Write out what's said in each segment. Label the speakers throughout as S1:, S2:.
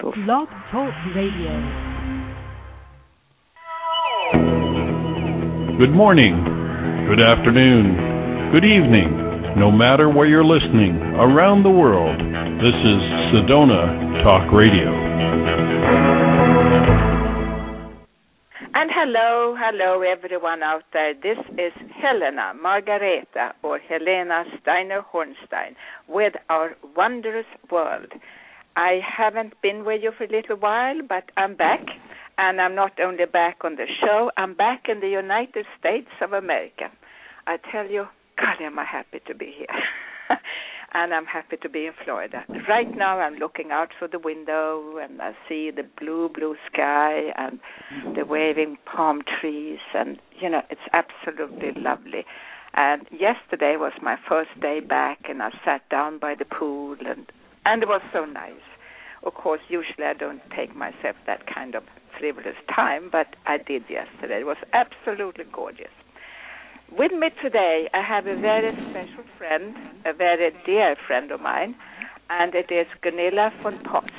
S1: Blog Talk Radio.
S2: Good morning, good afternoon, good evening, no matter where you're listening around the world. This is Sedona Talk Radio.
S3: And hello, hello everyone out there. This is Helena Margareta or Helena Steiner Hornstein with our wondrous world. I haven't been with you for a little while, but I'm back. And I'm not only back on the show, I'm back in the United States of America. I tell you, God, am I happy to be here. and I'm happy to be in Florida. Right now, I'm looking out through the window and I see the blue, blue sky and the waving palm trees, and you know, it's absolutely lovely. And yesterday was my first day back, and I sat down by the pool, and and it was so nice. Of course, usually I don't take myself that kind of frivolous time, but I did yesterday. It was absolutely gorgeous. With me today, I have a very special friend, a very dear friend of mine, and it is Gunilla von Post.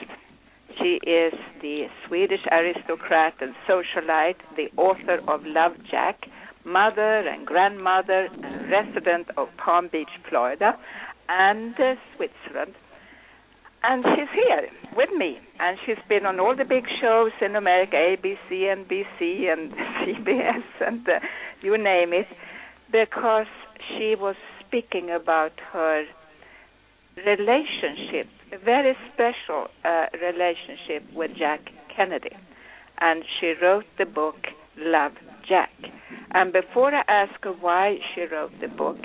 S3: She is the Swedish aristocrat and socialite, the author of Love Jack, mother and grandmother, and resident of Palm Beach, Florida, and uh, Switzerland and she's here with me. And she's been on all the big shows in america abc and and cbs and uh, you name it because she was speaking about her relationship a very special uh, relationship with jack kennedy. And she wrote the book love jack. And before i ask her why she wrote the book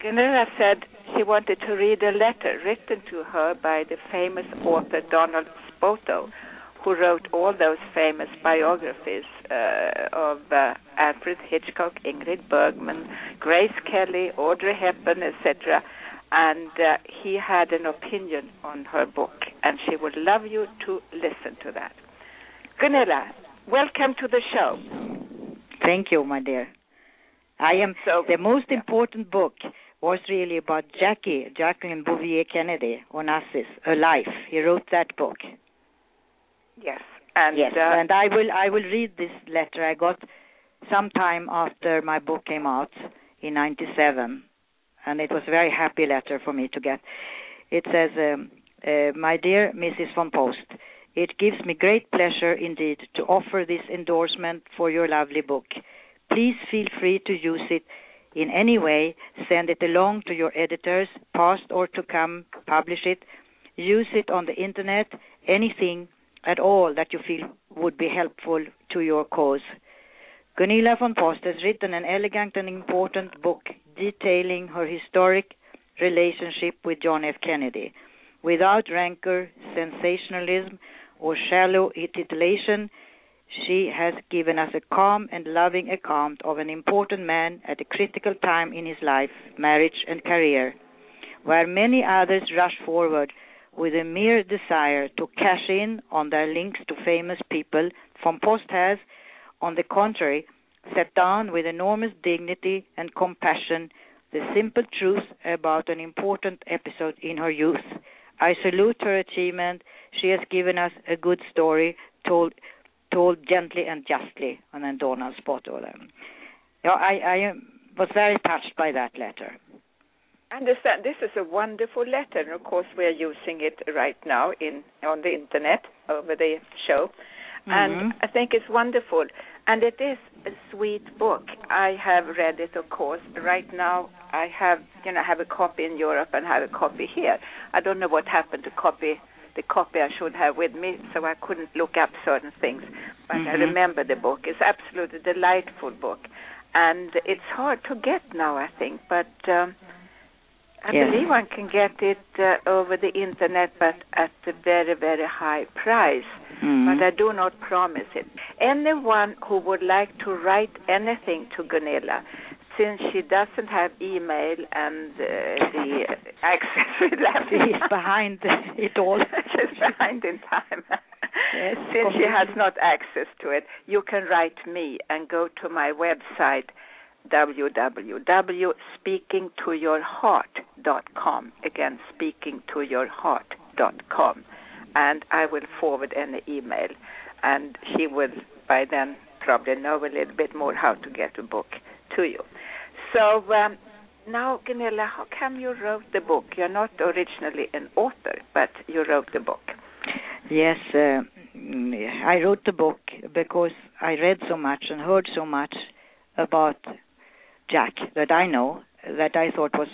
S3: Gunilla said she wanted to read a letter written to her by the famous author Donald Spoto, who wrote all those famous biographies uh, of uh, Alfred Hitchcock, Ingrid Bergman, Grace Kelly, Audrey Hepburn, etc. And uh, he had an opinion on her book, and she would love you to listen to that. Gunilla, welcome to the show.
S4: Thank you, my dear. I am
S3: so,
S4: the most
S3: yeah.
S4: important book was really about Jackie, Jacqueline Bouvier Kennedy, Onassis, A Life. He wrote that book.
S3: Yes, and
S4: yes,
S3: uh,
S4: and I will I will read this letter I got some time after my book came out in '97, and it was a very happy letter for me to get. It says, um, uh, "My dear Mrs. von Post." It gives me great pleasure indeed to offer this endorsement for your lovely book. Please feel free to use it in any way, send it along to your editors, past or to come, publish it, use it on the internet, anything at all that you feel would be helpful to your cause. Gunilla von Post has written an elegant and important book detailing her historic relationship with John F. Kennedy. Without rancor, sensationalism, or shallow titillation, she has given us a calm and loving account of an important man at a critical time in his life, marriage, and career. Where many others rush forward with a mere desire to cash in on their links to famous people, von Post has, on the contrary, set down with enormous dignity and compassion the simple truth about an important episode in her youth. I salute her achievement. She has given us a good story told told gently and justly, and then Donald Spoto. Yeah, I, I was very touched by that letter.
S3: Understand, this is a wonderful letter, and of course we are using it right now in on the internet over the show,
S4: mm-hmm.
S3: and I think it's wonderful. And it is a sweet book. I have read it, of course. Right now, I have you know have a copy in Europe and have a copy here. I don't know what happened to copy the copy I should have with me, so I couldn't look up certain things. But
S4: mm-hmm.
S3: I remember the book. It's absolutely delightful book, and it's hard to get now, I think. But um, I
S4: Yes.
S3: believe one can get it uh, over the internet, but at a very, very high price.
S4: Mhm.
S3: But I do not promise it. Anyone who would like to write anything to Gunilla, since she doesn't have email and uh, the access with
S4: She's behind it all.
S3: She's behind in time.
S4: Yes,
S3: Since she has not access to it, you can write me and go to my website www.speakingtoyourheart.com. Again, speakingtoyourheart.com. and I will forward any email, and she will by then probably know a little bit more how to get a book to you. So um, now, Gunilla, how come you wrote the book? You're not originally an author, but you wrote the book.
S4: Yes, uh, I wrote the book because I read so much and heard so much about Jack that I know that I thought was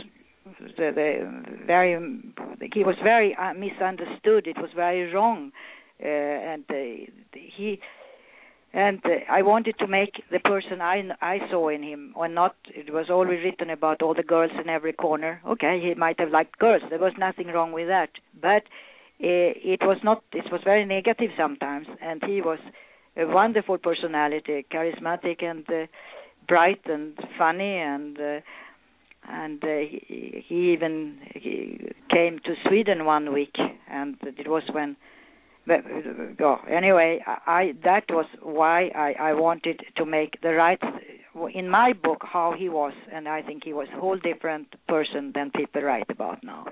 S4: the, the very he was very uh, misunderstood. It was very wrong, uh, and uh, he and uh, I wanted to make the person I I saw in him, or not. It was always written about all the girls in every corner. Okay, he might have liked girls. There was nothing wrong with that, but uh, it was not. It was very negative sometimes, and he was a wonderful personality, charismatic and uh, bright and funny and. Uh, and uh, he, he even he came to Sweden one week, and it was when oh, anyway, I that was why I I wanted to make the right in my book how he was, and I think he was a whole different person than people write about now.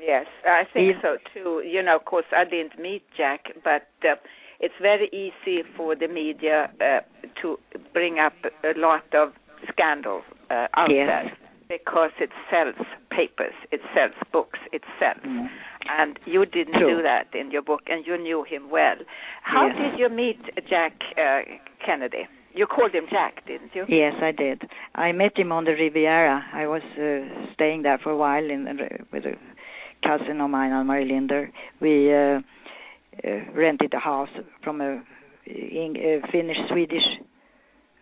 S3: Yes, I think so too. You know, of course, I didn't meet Jack, but uh, it's very easy for the media uh, to bring up a lot of scandals uh, out
S4: yes.
S3: there because it sells papers, it sells books, it sells.
S4: Mm.
S3: And you didn't
S4: True.
S3: do that in your book, and you knew him well. How
S4: Yes.
S3: did you meet Jack uh, Kennedy? You called him Jack, didn't you?
S4: Yes, I did. I met him on the Riviera. I was uh, staying there for a while in, in, with a cousin of mine, Anne-Marie Linder. We uh, uh, rented a house from a, in, a Finnish Swedish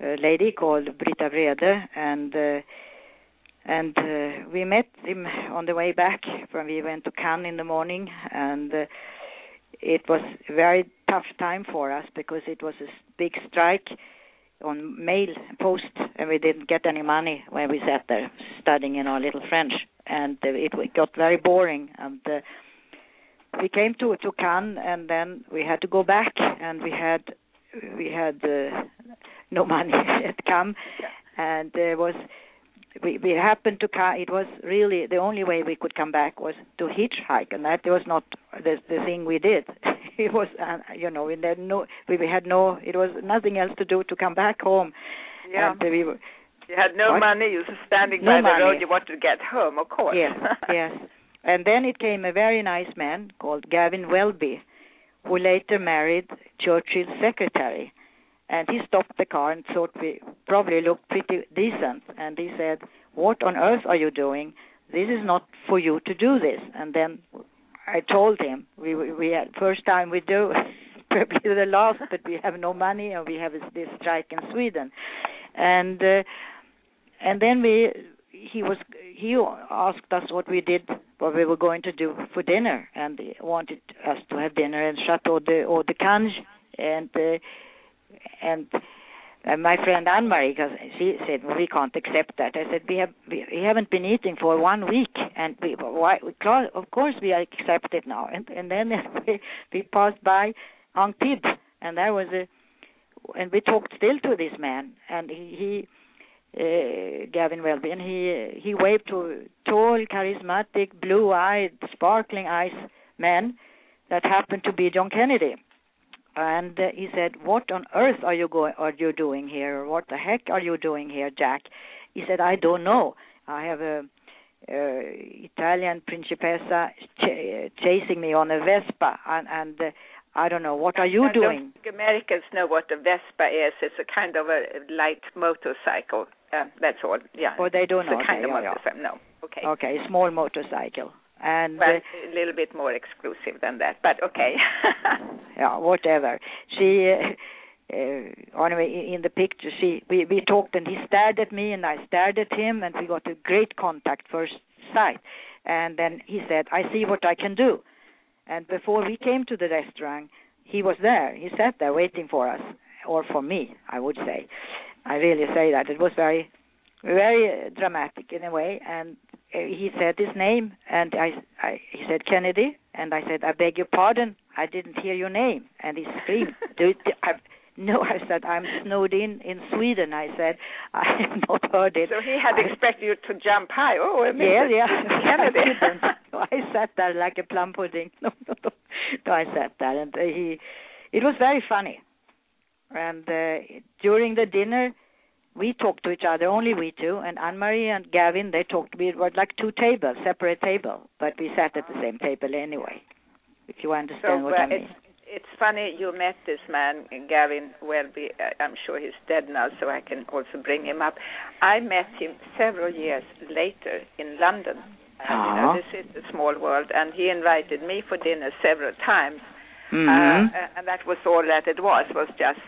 S4: uh, lady called Britta Vrede, and uh, and uh, we met him on the way back when we went to Cannes in the morning, and uh, it was a very tough time for us because it was a big strike on mail post, and we didn't get any money when we sat there studying in our little French, and uh, it got very boring. And uh, we came to to Cannes, and then we had to go back, and we had we had uh, no money at Cannes, and there was we we happened to come it was really the only way we could come back was to hitchhike and that was not the the thing we did it was uh, you know we had no we, we had no it was nothing else to do to come back home
S3: Yeah.
S4: and we were
S3: You had no
S4: What?
S3: money. You were standing
S4: No
S3: by the
S4: money.
S3: road. You wanted to get home, of course.
S4: yes yes and then it came a very nice man called Gavin Welby who later married Churchill's secretary and he stopped the car and thought we probably looked pretty decent. And he said what on earth are you doing? This is not for you to do this. And then i told him we we had first time we do probably the last but we have no money and we have this strike in sweden. And uh, and then we he was he asked us what we did what we were going to do for dinner. And he wanted us to have dinner in chateau de or de Cange and uh, and and my friend Anne Marie, because she said we can't accept that. I said we have we, we haven't been eating for one week, and we why of course we accept it now. And and then we, we passed by Antibes, and there was a and we talked still to this man, and he. he uh, Gavin Welby, and he he waved to tall, charismatic, blue-eyed, sparkling eyes man that happened to be John Kennedy and uh, he said, "What on earth are you going? Are you doing here? Or what the heck are you doing here, Jack?" He said, "I don't know. I have a, uh Italian principessa ch- chasing me on a Vespa, and, and uh, I don't know. What are you
S3: I don't
S4: doing?"
S3: think Americans know what a Vespa is. It's a kind of a light motorcycle. Uh, that's all. Yeah.
S4: Or they don't
S3: it's
S4: know.
S3: a kind
S4: Okay,
S3: of
S4: yeah,
S3: motorcycle. No. Okay.
S4: Okay, small motorcycle, and
S3: But
S4: uh,
S3: a little bit more exclusive than that. But okay.
S4: yeah, whatever. She, uh, uh, anyway, in- in the picture, she we we talked, and he stared at me, and I stared at him, and we got a great contact first sight. And then he said, "I see what I can do." And before we came to the restaurant, he was there. He sat there waiting for us, or for me, I would say. I really say that it was very, very dramatic in a way. And uh, he said his name, and I, I, he said Kennedy, and I said, I beg your pardon, I didn't hear your name. And he screamed, do, do, I, no, I said, I'm snowed in in Sweden. I said, I have not heard it.
S3: so he had
S4: I-
S3: expected you to jump high. Oh, a
S4: yeah, yeah.
S3: Kennedy.
S4: I, didn't. I sat there like a plum pudding. No, no, no. so I sat there, and uh, he, it was very funny. And uh, during the dinner, we talked to each other, only we two, and Anne Marie and Gavin, they talked. We were like two tables, separate table, but we sat at the same table anyway. If you understand
S3: so,
S4: what
S3: uh,
S4: I mean.
S3: It's, it's funny you met this man, Gavin Welby. Uh, I'm sure he's dead now, so I can also bring him up. I met him several years later in London. And, you know, this is a small world, and he invited me for dinner several times.
S4: Mm-hmm.
S3: Uh, and that was all that it was. Was just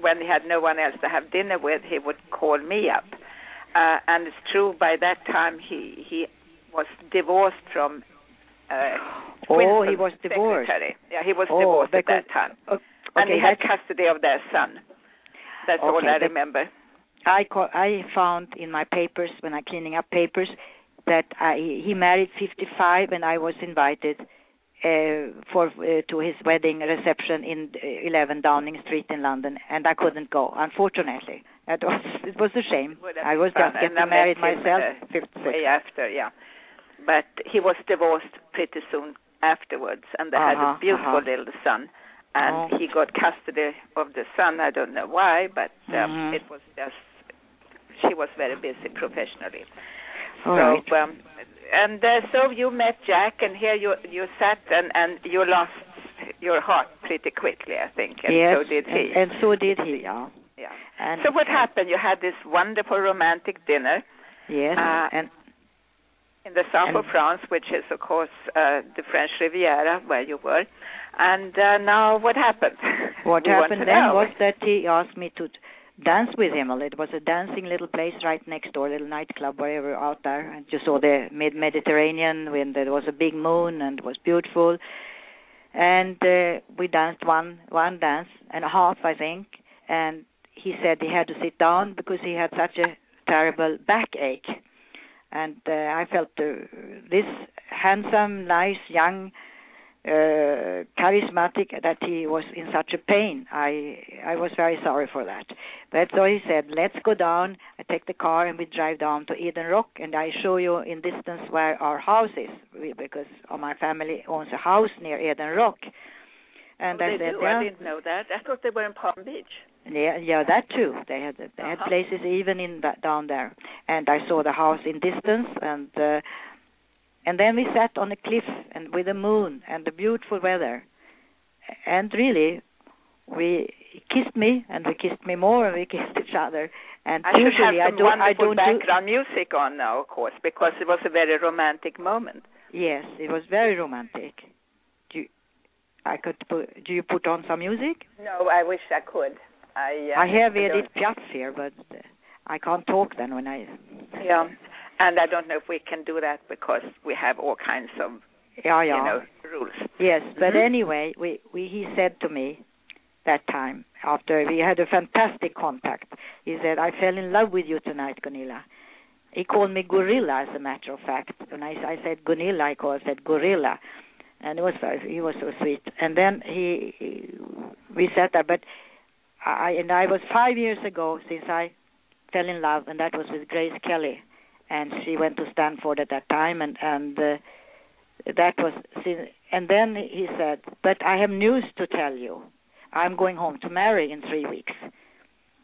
S3: when he had no one else to have dinner with, he would call me up. Uh, and it's true. By that time, he he was divorced from. Uh,
S4: oh, he was divorced.
S3: secretary. Yeah, he was
S4: Oh,
S3: divorced at that time,
S4: O-
S3: and he had custody of their son. That's all I remember.
S4: I co- I found in my papers when I cleaning up papers that I, he married 55 and I was invited for uh, to his wedding reception in uh, 11 Downing Street in London and I couldn't go unfortunately. That was it was a shame. I was just getting married myself
S3: uh,
S4: 56.
S3: way after, yeah. But he was divorced pretty soon afterwards, and they had
S4: Uh-huh,
S3: a beautiful
S4: uh-huh.
S3: little son. And
S4: Oh.
S3: he got custody of the son. I don't know why, but um,
S4: Mhm.
S3: it was just she was very busy professionally.
S4: All
S3: so,
S4: right.
S3: um, and uh, so you met Jack, and here you you sat, and and you lost your heart pretty quickly, I think, and
S4: yes,
S3: so did he.
S4: And, and so did he, yeah.
S3: yeah.
S4: And
S3: So what happened? You had this wonderful romantic dinner
S4: Yes,
S3: Uh,
S4: and
S3: in the south of France, which is of course uh, the French Riviera where you were. And uh, now what happened?
S4: What
S3: We
S4: happened then was that he asked me to dance with him. It was a dancing little place right next door, a little nightclub, wherever out there. And you saw the mid Mediterranean when there was a big moon and it was beautiful. And uh, we danced one one dance and a half, I think. And he said he had to sit down because he had such a terrible backache. And uh, I felt uh, this handsome, nice, young uh, charismatic that he was in such a pain. I I was very sorry for that. But so he said, "Let's go down." I take the car and we drive down to Eden Rock, and I show you in distance where our house is we, because my family owns a house near Eden Rock. And
S3: oh,
S4: I
S3: they
S4: said,
S3: do.
S4: "Yeah."
S3: I didn't know that. I thought they were in Palm Beach.
S4: Yeah, yeah, that too. They had they had
S3: Uh-huh.
S4: places even in that down there, and I saw the house in distance, and uh, and then we sat on a cliff and with the moon and the beautiful weather, and really, we he kissed me and we kissed me more and we kissed each other. And
S3: I should
S4: usually I don't I don't do
S3: background music on now, of course, because it was a very romantic moment.
S4: yes, it was very romantic. Do you, I could put, do you put on some music?
S3: No, I wish I could. I uh,
S4: I have
S3: don't-
S4: Edith Piaf here, but uh, I can't talk then when I
S3: Yeah, and I don't know if we can do that because we have all kinds of
S4: yeah yeah.
S3: you know rules.
S4: Yes, but
S3: Mhm.
S4: anyway, we, we he said to me that time after we had a fantastic contact. He said, "I fell in love with you tonight, Gunilla." He called me gorilla, as a matter of fact. And I, I said Gunilla, I called said gorilla, and it was very, he was so sweet. And then he, he we sat there, but I and I was five years ago since I fell in love, and that was with Grace Kelly, and she went to Stanford at that time, and and. Uh, that was and then he said but i have news to tell you i'm going home to marry in three weeks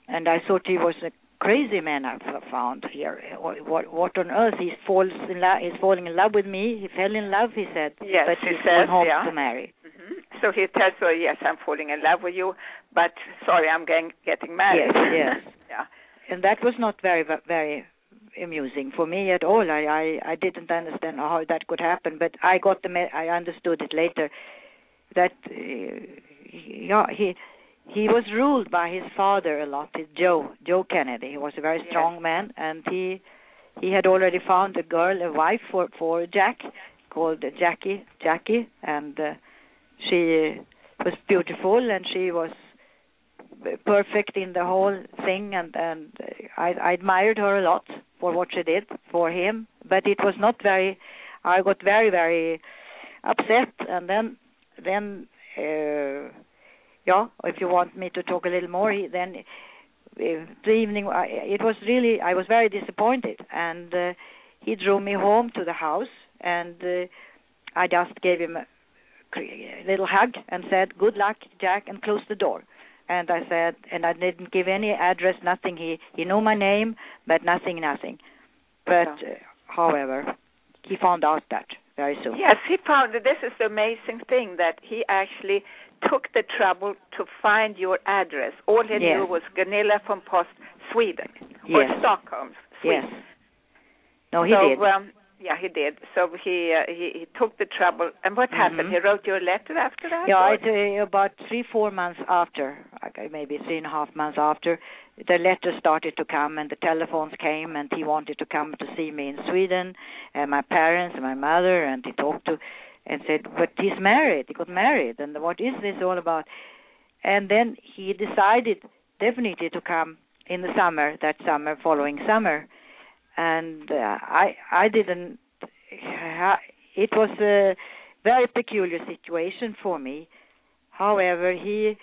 S4: and i thought he was a crazy man i found here what what, on earth he falls in love he's falling in love with me he fell in love he said
S3: Yes,
S4: but
S3: he
S4: he's
S3: says,
S4: going home
S3: yeah.
S4: to marry
S3: hmm So he tells her, "Yes, I'm falling in love with you, but sorry, I'm getting getting married."
S4: Yes, yes.
S3: yeah.
S4: and that was not very very amusing for me at all i i, I didn't understand how that could happen but i got the me- i understood it later that uh, yeah he he was ruled by his father a lot joe joe kennedy he was a very
S3: Yes.
S4: strong man and he he had already found a girl a wife for for jack called jackie jackie and uh, she was beautiful and she was perfect in the whole thing and and I, I admired her a lot for what she did for him. But it was not very I got very very upset. And then then uh, yeah if you want me to talk a little more then uh, the evening I, it was really I was very disappointed. And uh, he drove me home to the house and uh, I just gave him a a little hug and said, "Good luck, Jack," and closed the door. And I said, and I didn't give any address, nothing. He he knew my name, but nothing, nothing. But uh, however, he found out that very soon.
S3: Yes, he found that this is the amazing thing that he actually took the trouble to find your address. All he
S4: Yes.
S3: knew was Gunilla from Post, Sweden, or
S4: Yes.
S3: Stockholm, Sweden.
S4: Yes. No, he
S3: so,
S4: did.
S3: Um, yeah, he did. So he, uh, he he took the trouble. And what happened?
S4: Mhm.
S3: He wrote you a letter after that.
S4: Yeah, it, uh, about three, four months after, okay, maybe three and a half months after, the letters started to come and the telephones came, and he wanted to come to see me in Sweden, and my parents and my mother, and he talked to, and said, but he's married, he got married, and what is this all about? And then he decided definitely to come in the summer, that summer, following summer, and uh, I, I didn't. It was a very peculiar situation for me. However, he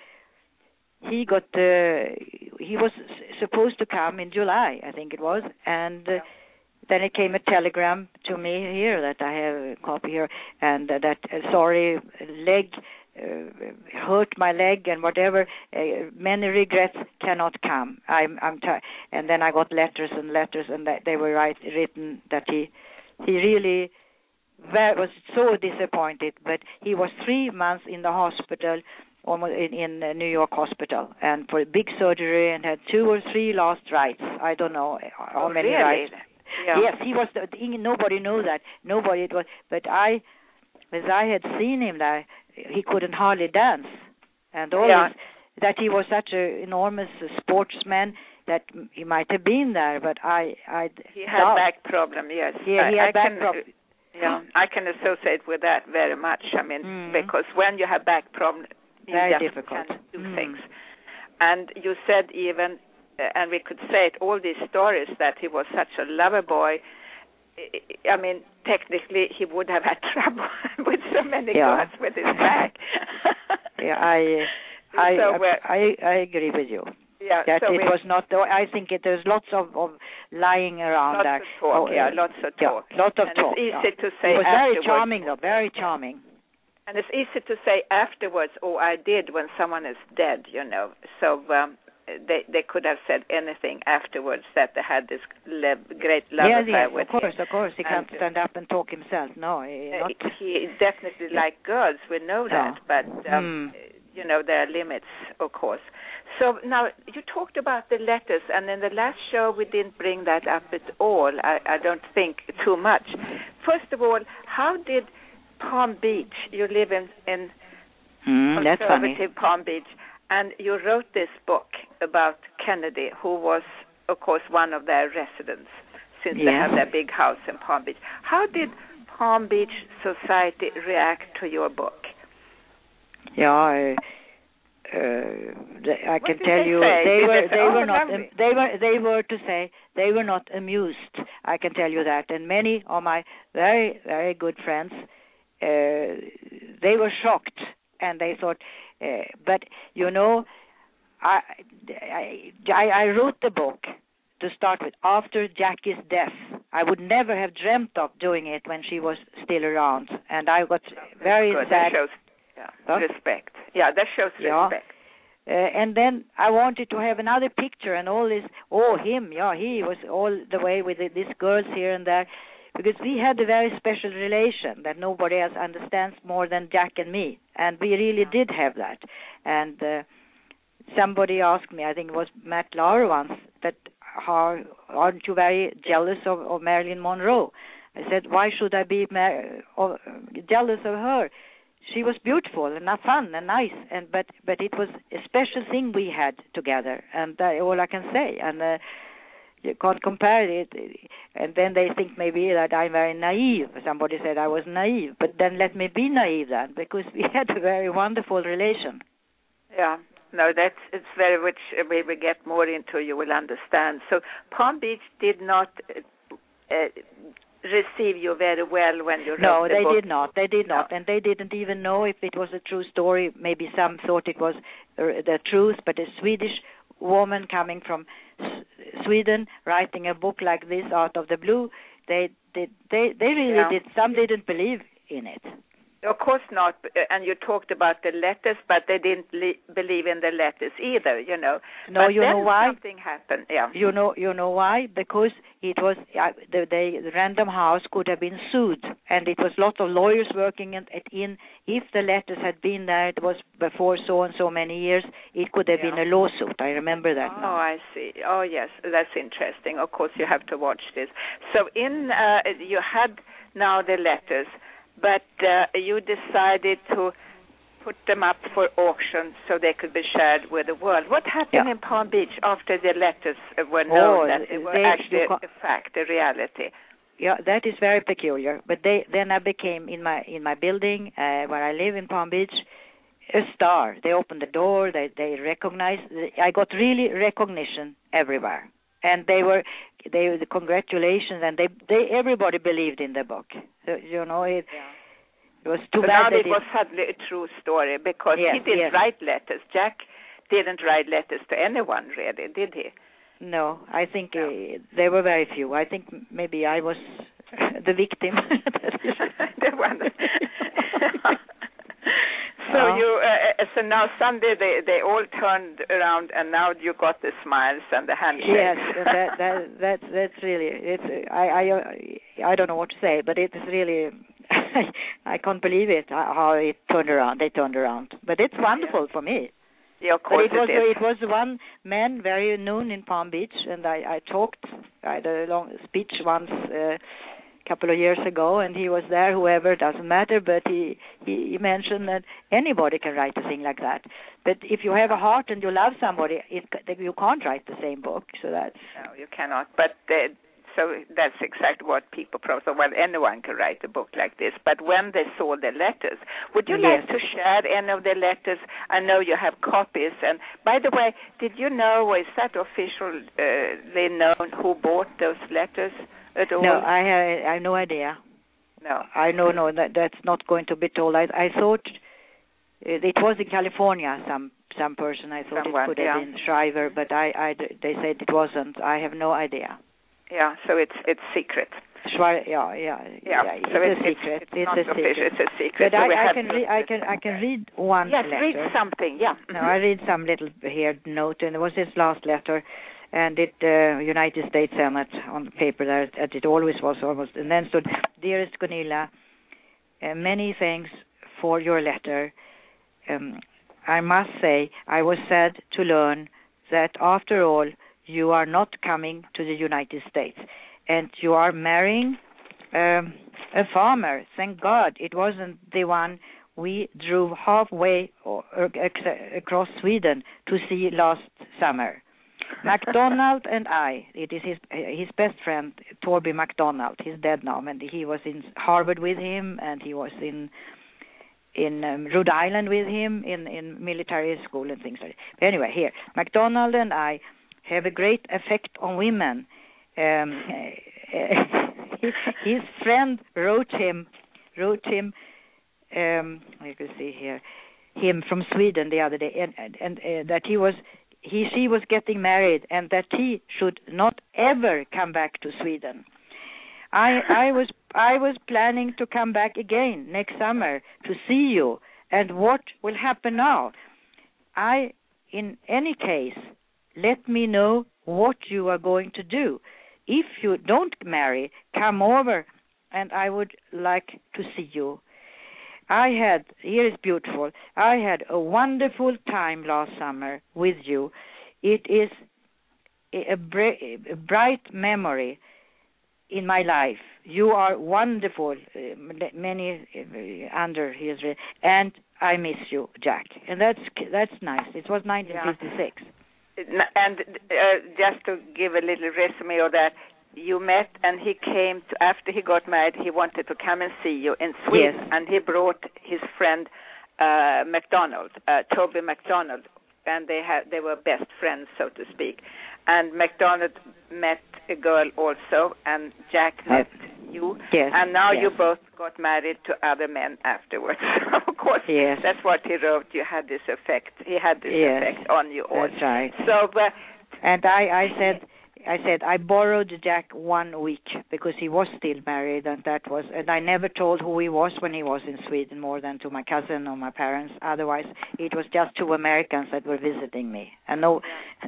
S4: he got uh, he was supposed to come in July, I think it was, and uh, then it came a telegram to me here that I have a copy here, and that uh, sorry leg hurt my leg and whatever. Uh, many regrets cannot come. I'm I'm t- and then I got letters and letters, and they were right written that he he really was so disappointed. But he was three months in the hospital, almost in, in uh, New York hospital, and for a big surgery, and had two or three last rites. I don't know how
S3: Oh,
S4: many
S3: really?
S4: rites.
S3: Yeah.
S4: Yes, he was. Nobody knew that. Nobody. It was. But I, as I had seen him, that he couldn't hardly dance, and all
S3: Yeah.
S4: this, that he was such an enormous sportsman that he might have been there. But I, I.
S3: He had
S4: doubt-
S3: back problem. Yes.
S4: Yeah, he
S3: I,
S4: had
S3: I
S4: back
S3: can,
S4: problem.
S3: Yeah, I can associate with that very much. I mean,
S4: Mhm.
S3: because when you have back problem, you
S4: Very
S3: just
S4: difficult.
S3: can't do
S4: Mm.
S3: things. And you said even, uh, and we could say it, all these stories that he was such a lover boy. I- mean, technically, he would have had trouble with so many
S4: Yeah.
S3: with his back.
S4: Yeah, I. I,
S3: So, uh,
S4: I I agree with you
S3: yeah,
S4: that
S3: so
S4: it
S3: we-
S4: was not. I think it, there's lots of, of lying around
S3: lots
S4: there.
S3: of talk.
S4: Oh,
S3: yeah, lots of
S4: yeah,
S3: talk.
S4: lot of
S3: and
S4: talk.
S3: It's
S4: yeah.
S3: easy to say
S4: He was very charming, though. Very charming.
S3: And it's easy to say afterwards, "Oh, I did," when someone is dead, you know. So um, they they could have said anything afterwards that they had this le- great love
S4: yes,
S3: affair
S4: yes,
S3: with
S4: of course,
S3: him.
S4: of course. He can't
S3: And, uh,
S4: stand up and talk himself. No, he,
S3: Uh,
S4: not.
S3: he definitely
S4: Yeah.
S3: liked girls. We know
S4: Yeah.
S3: that, but um,
S4: Hmm.
S3: you know there are limits, of course. So now you talked about the letters, and in the last show we didn't bring that up at all. I, I don't think too much. First of all, how did Palm Beach? You live in in
S4: Mm, that's funny.
S3: conservative Palm Beach, and you wrote this book about Kennedy, who was, of course, one of their residents, since they have their big house in Palm Beach. How did Palm Beach society react to your book?
S4: Yeah, I, uh, I can tell
S3: they
S4: you
S3: say?
S4: they
S3: Did
S4: were
S3: they say, "Oh,
S4: were not
S3: lovely"?
S4: they were they were to say they were not amused. I can tell you that, and many of my very very good friends, uh, they were shocked and they thought, uh, but you know, I, I I I wrote the book to start with after Jackie's death. I would never have dreamt of doing it when she was still around, and I got very
S3: Good.
S4: sad
S3: That shows yeah,
S4: Huh?
S3: respect. Yeah, that shows
S4: Yeah.
S3: respect.
S4: uh, and then I wanted to have another picture and all this. Oh, him, yeah, he was all the way with the, these girls here and there, because we had a very special relation that nobody else understands more than Jack and me, and we really did have that. And uh, somebody asked me, I think it was Matt Lauer once, that how aren't you very jealous of, of Marilyn Monroe? I said, why should I be mar- of, jealous of her? she was beautiful and fun and nice and but but it was a special thing we had together and that all I can say and uh, you can't compare it and then they think maybe that I'm very naive somebody said I was naive but then let me be naive then because we had a very wonderful relation
S3: Yeah. No, that's it's very which uh, we will get more into. You will understand. So Palm Beach did not uh, uh, receive you very well when you wrote
S4: no
S3: the
S4: they
S3: book.
S4: did not they did not
S3: No.
S4: and they didn't even know if it was a true story maybe some thought it was uh, the truth but a swedish woman coming from sweden writing a book like this out of the blue they did they they really
S3: Yeah.
S4: did some didn't believe in it
S3: Of course not. And you talked about the letters, but they didn't le- believe in the letters either. You know.
S4: No,
S3: but
S4: you know why?
S3: Something happened. Yeah.
S4: You know, you know why? Because it was uh, the, the Random House could have been sued, and it was lots of lawyers working in, it in. If the letters had been there, it was before so and so many years. It could have been a lawsuit. I remember that
S3: Oh,
S4: now.
S3: I see. Oh, yes, that's interesting. Of course, you have to watch this. So, in uh, you had now the letters, but uh, you decided to put them up for auction so they could be shared with the world. What happened
S4: Yeah.
S3: in Palm Beach after the letters were known
S4: Oh,
S3: that they were
S4: they-
S3: actually a fact, a reality?
S4: Yeah, that is very peculiar. But they then I became in my in my building uh, where I live in Palm Beach a star. They opened the door. They they recognized. I got really recognition everywhere, and they were they were the congratulations and they they everybody believed in the book. So, you know it. It was too
S3: so
S4: bad
S3: now it was suddenly a true story because
S4: Yes,
S3: he didn't
S4: yes.
S3: write letters. Jack didn't write letters to anyone, really, did he?
S4: No, I think
S3: No.
S4: uh, there were very few. I think maybe I was the victim.
S3: the one. so
S4: Yeah.
S3: you, uh, uh, so now Sunday they they all turned around, and now you got the smiles and the handshakes.
S4: yes, that that that's that's really it's I I uh, I don't know what to say, but it's really I can't believe it uh, how it turned around. They turned around, but it's wonderful for me.
S3: yeah, of
S4: But
S3: course
S4: it was
S3: is.
S4: it was one man very known in Palm Beach, and I I talked I had a long speech once a couple of years ago, and he was there. Whoever doesn't matter, but he, he he mentioned that anybody can write a thing like that. But if you have a heart and you love somebody, it you can't write the same book. So that's
S3: No, you cannot. But uh, so that's exactly what people probably so, well anyone can write a book like this. But when they saw the letters, would you like to share any of the letters? I know you have copies. And by the way, did you know is that officially known who bought those letters at all?
S4: no, I have I have no idea.
S3: no.
S4: I know no that that's not going to be told. I I thought uh, it was in California. Some some person I thought
S3: Someone,
S4: it could have
S3: yeah.
S4: been Shriver, but I I they said it wasn't. I have no idea.
S3: Yeah, so it's it's secret.
S4: Schwar- yeah, yeah,
S3: Yeah,
S4: It's
S3: so
S4: a
S3: it's,
S4: secret.
S3: It's, it's, not
S4: a
S3: official.
S4: secret.
S3: It's a secret.
S4: But
S3: so
S4: I, I can read. I can. I can read one
S3: Yes,
S4: letter.
S3: read something. Yeah.
S4: No. I read some little here note, and it was his last letter, and it uh, United States Senate on the paper there, as it always was almost, and then stood, dearest Gunilla, uh, many thanks for your letter. Um, I must say I was sad to learn that after all you are not coming to the United States, and you are marrying um, a farmer. Thank God it wasn't the one we drove halfway across Sweden to see last summer. MacDonald and I, it is his his best friend Torby MacDonald. He's dead now, and he was in Harvard with him, and he was in in um, Rhode Island with him in in military school and things like that. Anyway, here MacDonald and I have a great effect on women. Um, his friend wrote him wrote him um you can see here him from Sweden the other day and and, and uh, that he was he she was getting married and that he should not ever come back to Sweden. I I was I was planning to come back again next summer to see you and what will happen now? I in any case let me know what you are going to do. If you don't marry, come over and I would like to see you. I had, here is beautiful, I had a wonderful time last summer with you. It is a, bri- a bright memory in my life. You are wonderful, uh, many uh, under his, and I miss you, Jack. And that's that's nice. It was 1956.
S3: And uh, just to give a little resume of that, you met and he came to, after he got married. He wanted to come and see you in Sweden,
S4: Yes.
S3: and he brought his friend uh, McDonald, uh, Toby McDonald, and they had they were best friends, so to speak. And McDonald met a girl also, and Jack met you,
S4: Yes,
S3: and now
S4: yes.
S3: you both got married to other men afterwards. of course,
S4: Yes.
S3: that's what he wrote. You had this effect. He had this
S4: Yes,
S3: effect on you all.
S4: That's right.
S3: So, uh,
S4: And I, I said, I said I borrowed Jack one week because he was still married, and that was, and I never told who he was when he was in Sweden more than to my cousin or my parents. Otherwise, it was just two Americans that were visiting me, and no,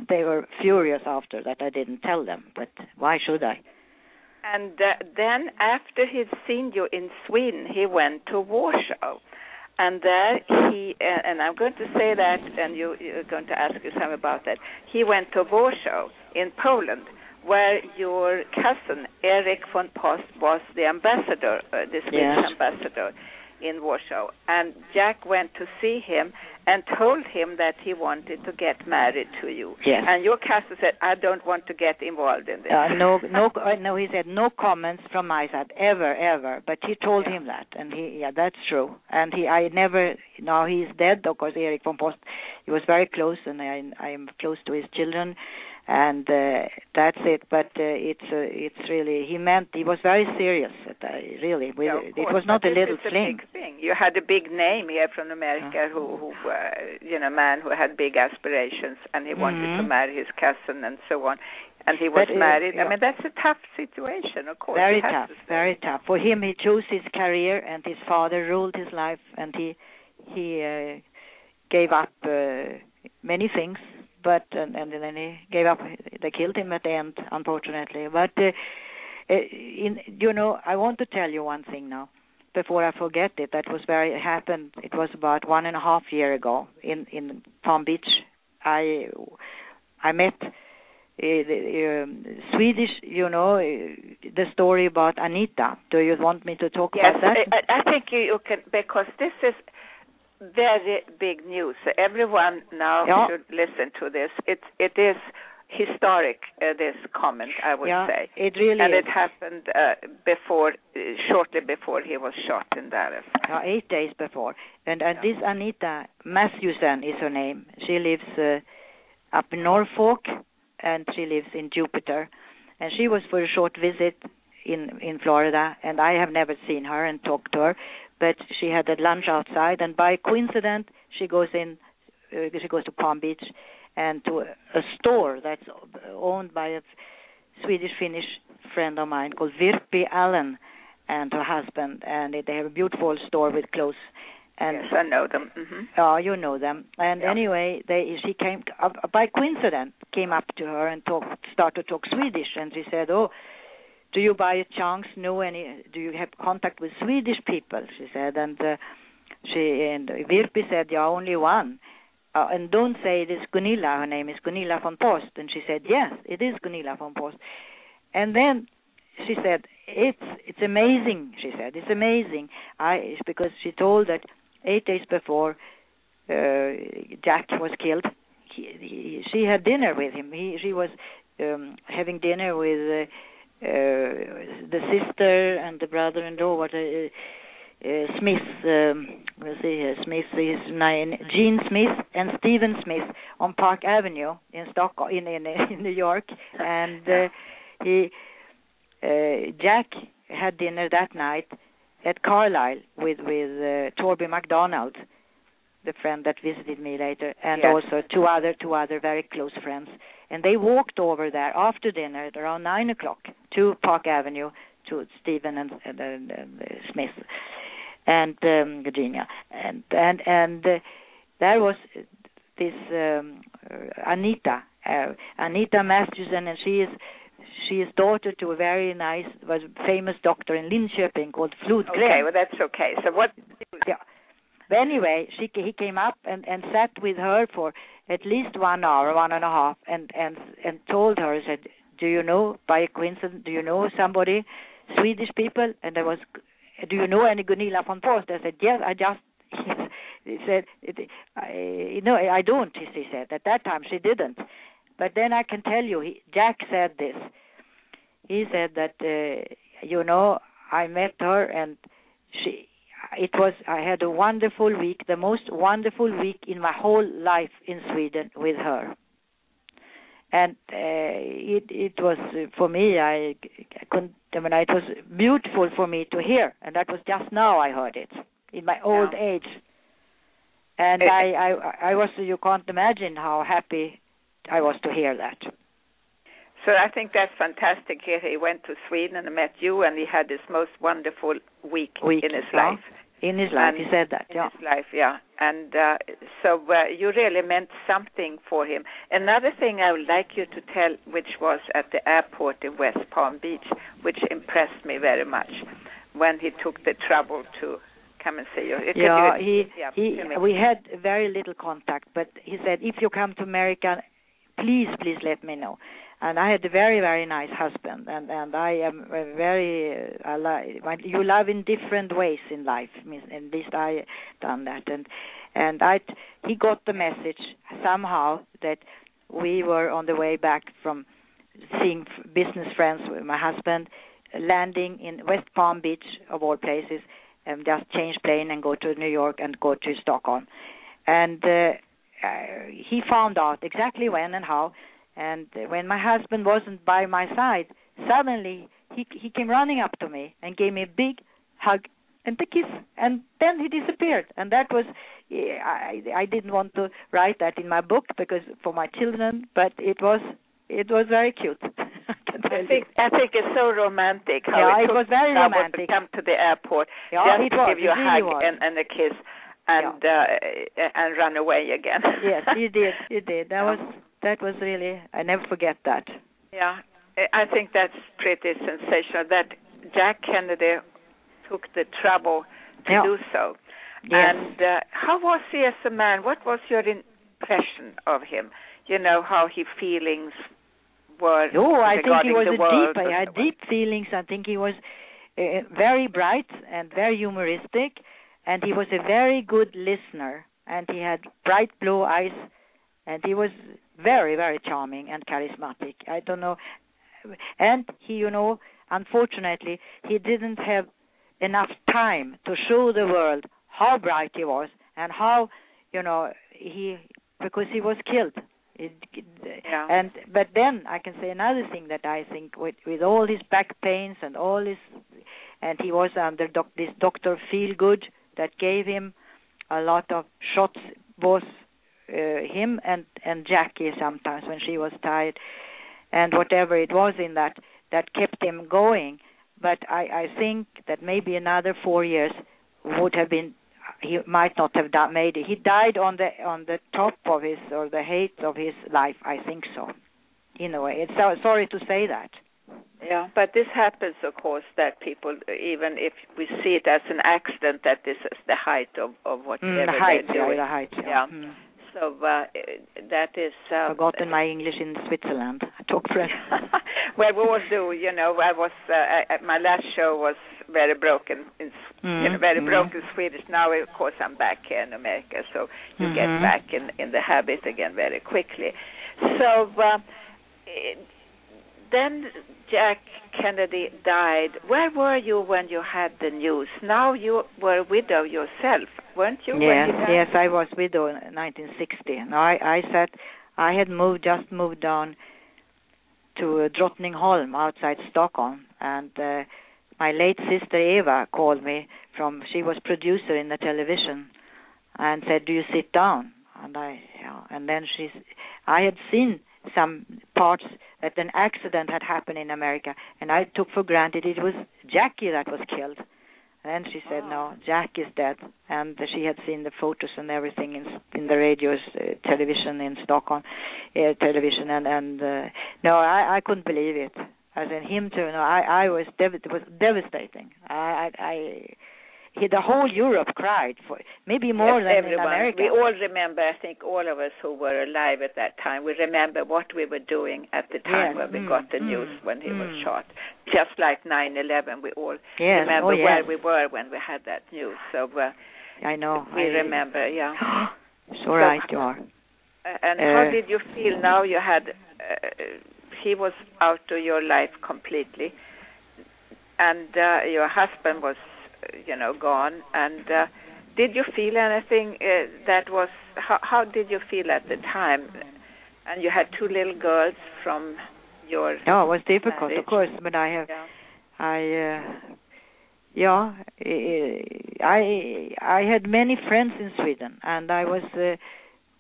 S4: they were furious after that I didn't tell them. But why should I?
S3: And uh, then after he'd seen you in Sweden, he went to Warsaw and there he and I'm going to say that, and you, you're going to ask you something about that. He went to Warsaw in Poland, where your cousin Eric von Post was the ambassador, uh, the Swedish
S4: Yes.
S3: ambassador in Warsaw, and Jack went to see him and told him that he wanted to get married to you.
S4: Yes.
S3: And your cousin said, "I don't want to get involved in this."
S4: Uh, no, no, uh, no. He said no comments from my side ever, ever. But he told him that, and he, yeah, that's true. And he, I never. Now he's dead, of course. Eric von Post. He was very close, and I, I am close to his children, and uh, that's it. But uh, it's, uh, it's really. He meant he was very serious. Uh, really, with,
S3: Yeah,
S4: it was not
S3: but
S4: a little
S3: is a
S4: fling.
S3: big thing. You had a big name here from America, who, who uh, you know, man who had big aspirations, and he wanted to
S4: Mhm.
S3: marry his cousin and so on. And he was
S4: But,
S3: married.
S4: yeah.
S3: I mean, that's a tough situation, of course.
S4: very tough
S3: to
S4: very tough for him he chose his career and his father ruled his life and he he uh, gave up uh, many things but and, and then he gave up they killed him at the end unfortunately but uh, uh, in you know i want to tell you one thing now before i forget it that was very happened it was about one and a half year ago in in palm beach i i met uh, the, um, Swedish, you know, uh, the story about Anita. Do you want me to talk
S3: Yes,
S4: about that?
S3: I, I think you, you can because this is very big news. So everyone now
S4: Ja.
S3: should listen to this. It it is historic. Uh, this comment, I would
S4: yeah,
S3: say.
S4: it really
S3: and
S4: is.
S3: it happened uh, before, uh, shortly before he was shot in Dallas.
S4: Yeah, eight days before. And, and
S3: Yeah.
S4: this Anita Matthewson is her name. She lives uh, up in Norfolk, and she lives in Jupiter. And she was for a short visit in in Florida, and I have never seen her and talked to her. But she had a lunch outside, and by coincidence, she goes in. Uh, she goes to Palm Beach, and to a, a store that's owned by a Swedish Finnish friend of mine called Virpi Allen and her husband, and they have a beautiful store with clothes. And
S3: yes, I know them. hmm
S4: Oh, you know them. And
S3: Yeah.
S4: anyway, they she came uh, by coincidence came up to her and talked started to talk Swedish, and she said, "Oh, do you by chance know any? Do you have contact with Swedish people?" She said, and uh, she and Virpi said, "Yeah, only one." Uh, and don't say it is Gunilla. Her name is Gunilla von Post. And she said, "Yes, it is Gunilla von Post." And then she said, "It's it's amazing." She said, "It's amazing." I because she told that eight days before uh, Jack was killed, he, he, she had dinner with him. He she was um, having dinner with uh, the sister and the brother-in-law. What uh, uh, Smith, um, let's see here, Smith is nine, Jean Smith and Stephen Smith on Park Avenue in Stockholm, in in, in New York, and uh, he uh, Jack had dinner that night at Carlyle with with uh, Torby MacDonald, the friend that visited me later, and
S3: Yes.
S4: also two other two other very close friends. And they walked over there after dinner at around nine o'clock to Park Avenue to Stephen and, and, and, and uh, Smith and um, Virginia, and and and uh, there was this um, uh, Anita uh, Anita Masterson, and she is she is daughter to a very nice, was famous doctor in Linköping called Flodgren.
S3: Okay, well that's okay. So what?
S4: Yeah. But anyway, she he came up and and sat with her for at least one hour, one and a half, and and and told her said, "Do you know by coincidence? Do you know somebody, Swedish people?" And there was, "Do you know any Gunilla von Post?" I said, "Yes, I just." He said, I, "No, I don't." She said at that time she didn't, but then I can tell you, he, Jack said this. He said that uh, you know I met her and she it was I had a wonderful week, the most wonderful week in my whole life in Sweden with her. And uh, it it was uh, for me I, I couldn't I mean it was beautiful for me to hear and that was just now I heard it in my old
S3: Yeah.
S4: age. And
S3: Eh,
S4: I, I I was you can't imagine how happy I was to hear that.
S3: So I think that's fantastic. Here he went to Sweden and met you, and he had this most wonderful week,
S4: Week,
S3: in his
S4: yeah.
S3: life.
S4: In his life,
S3: And
S4: he said that.
S3: in
S4: Yeah.
S3: his life, yeah. And uh, so uh, you really meant something for him. Another thing I would like you to tell, which was at the airport in West Palm Beach, which impressed me very much, when he took the trouble to come and see you.
S4: Yeah,
S3: you-
S4: he
S3: yeah,
S4: he we had very little contact, but he said if you come to America, please please let me know. And I had a very very nice husband, and and I am very I like you love in different ways in life. At least I done that, and and I he got the message somehow that we were on the way back from seeing business friends with my husband, landing in West Palm Beach of all places, and just change plane and go to New York and go to Stockholm. And uh, uh, he found out exactly when and how. And when my husband wasn't by my side, suddenly he he came running up to me and gave me a big hug and a kiss, and then he disappeared. And that was yeah, I I didn't want to write that in my book because for my children, but it was it was very cute. I
S3: think I think it's so romantic how
S4: Yeah,
S3: it,
S4: it was very romantic.
S3: to come to the airport
S4: Yeah,
S3: just to
S4: was,
S3: give you a
S4: really
S3: hug
S4: was.
S3: and, and a kiss and uh, and run away again.
S4: yes, he did. He did. That
S3: Yeah.
S4: was that was really. I never forget that.
S3: Yeah, I think that's pretty sensational that Jack Kennedy took the trouble to
S4: Yeah.
S3: do so.
S4: Yes.
S3: And uh, how was he as a man? What was your impression of him? You know how his feelings were.
S4: Oh, I think he was a
S3: world
S4: deep.
S3: And
S4: had deep feelings. I think he was uh, very bright and very humoristic, and he was a very good listener. And he had bright blue eyes, and he was very, very charming and charismatic. I don't know, and he, you know, unfortunately, he didn't have enough time to show the world how bright he was and how, you know, he because he was killed. It,
S3: Yeah.
S4: And but then I can say another thing that I think with with all his back pains and all his, and he was under doc, this Doctor feel good that gave him a lot of shots, both uh, him and and Jackie sometimes when she was tired, and whatever it was in that that kept him going. But I I think that maybe another four years would have been he might not have done, made it. He died on the on the top of his or the height of his life. I think so. In a way, it's so, sorry to say that.
S3: Yeah, but this happens, of course, that people, even if we see it as an accident, that this is the height of of whatever
S4: Mm, the height,
S3: they're
S4: yeah, the height. Yeah.
S3: Yeah.
S4: Mm.
S3: So uh, that is. Uh,
S4: Forgotten my English in Switzerland. I talk French.
S3: well, we all do. You know, I was uh, my last show was very broken in s- you know,
S4: Mm,
S3: very broken Swedish. Now, of course, I'm back here in America, so you
S4: Mhm.
S3: get back in in the habit again very quickly. So uh, eh, then Jack Kennedy died. Where were you when you had the news? Now you were a widow yourself, weren't you?
S4: Yes, yes, I was widow in 1960. No, I I sat. I had moved just moved down to uh, Drottningholm outside Stockholm, and uh, my late sister Eva called me from. She was producer in the television, and said, "Do you sit down?" And I, yeah, and then she's. I had seen some parts that an accident had happened in America, and I took for granted it was Jackie that was killed. And she said, "No, Jack is dead." And she had seen the photos and everything in in the radio's uh, television in Stockholm, uh, television, and and uh, no, I I couldn't believe it. As in him too. No, I I was dev- it was devastating. I I. I the whole Europe cried for maybe more
S3: Yes,
S4: than
S3: everyone.
S4: in America.
S3: We all remember, I think all of us who were alive at that time, we remember what we were doing at the time
S4: Yes,
S3: when we
S4: mm,
S3: got the
S4: mm,
S3: news when he was
S4: mm.
S3: shot. Just like 9/11, we all
S4: yes,
S3: remember
S4: oh,
S3: where we were when we had that news. So uh,
S4: I know.
S3: we
S4: I,
S3: remember, yeah.
S4: so right you are.
S3: Uh, and how
S4: Uh,
S3: did you feel now? You had uh, he was out of your life completely, and uh, your husband was, you know, gone. And uh, did you feel anything uh, that was? How, how did you feel at the time? And you had two little girls from your.
S4: No, it was difficult,
S3: marriage.
S4: of course, but I have
S3: Yeah.
S4: I uh, yeah, I I had many friends in Sweden, and I was uh,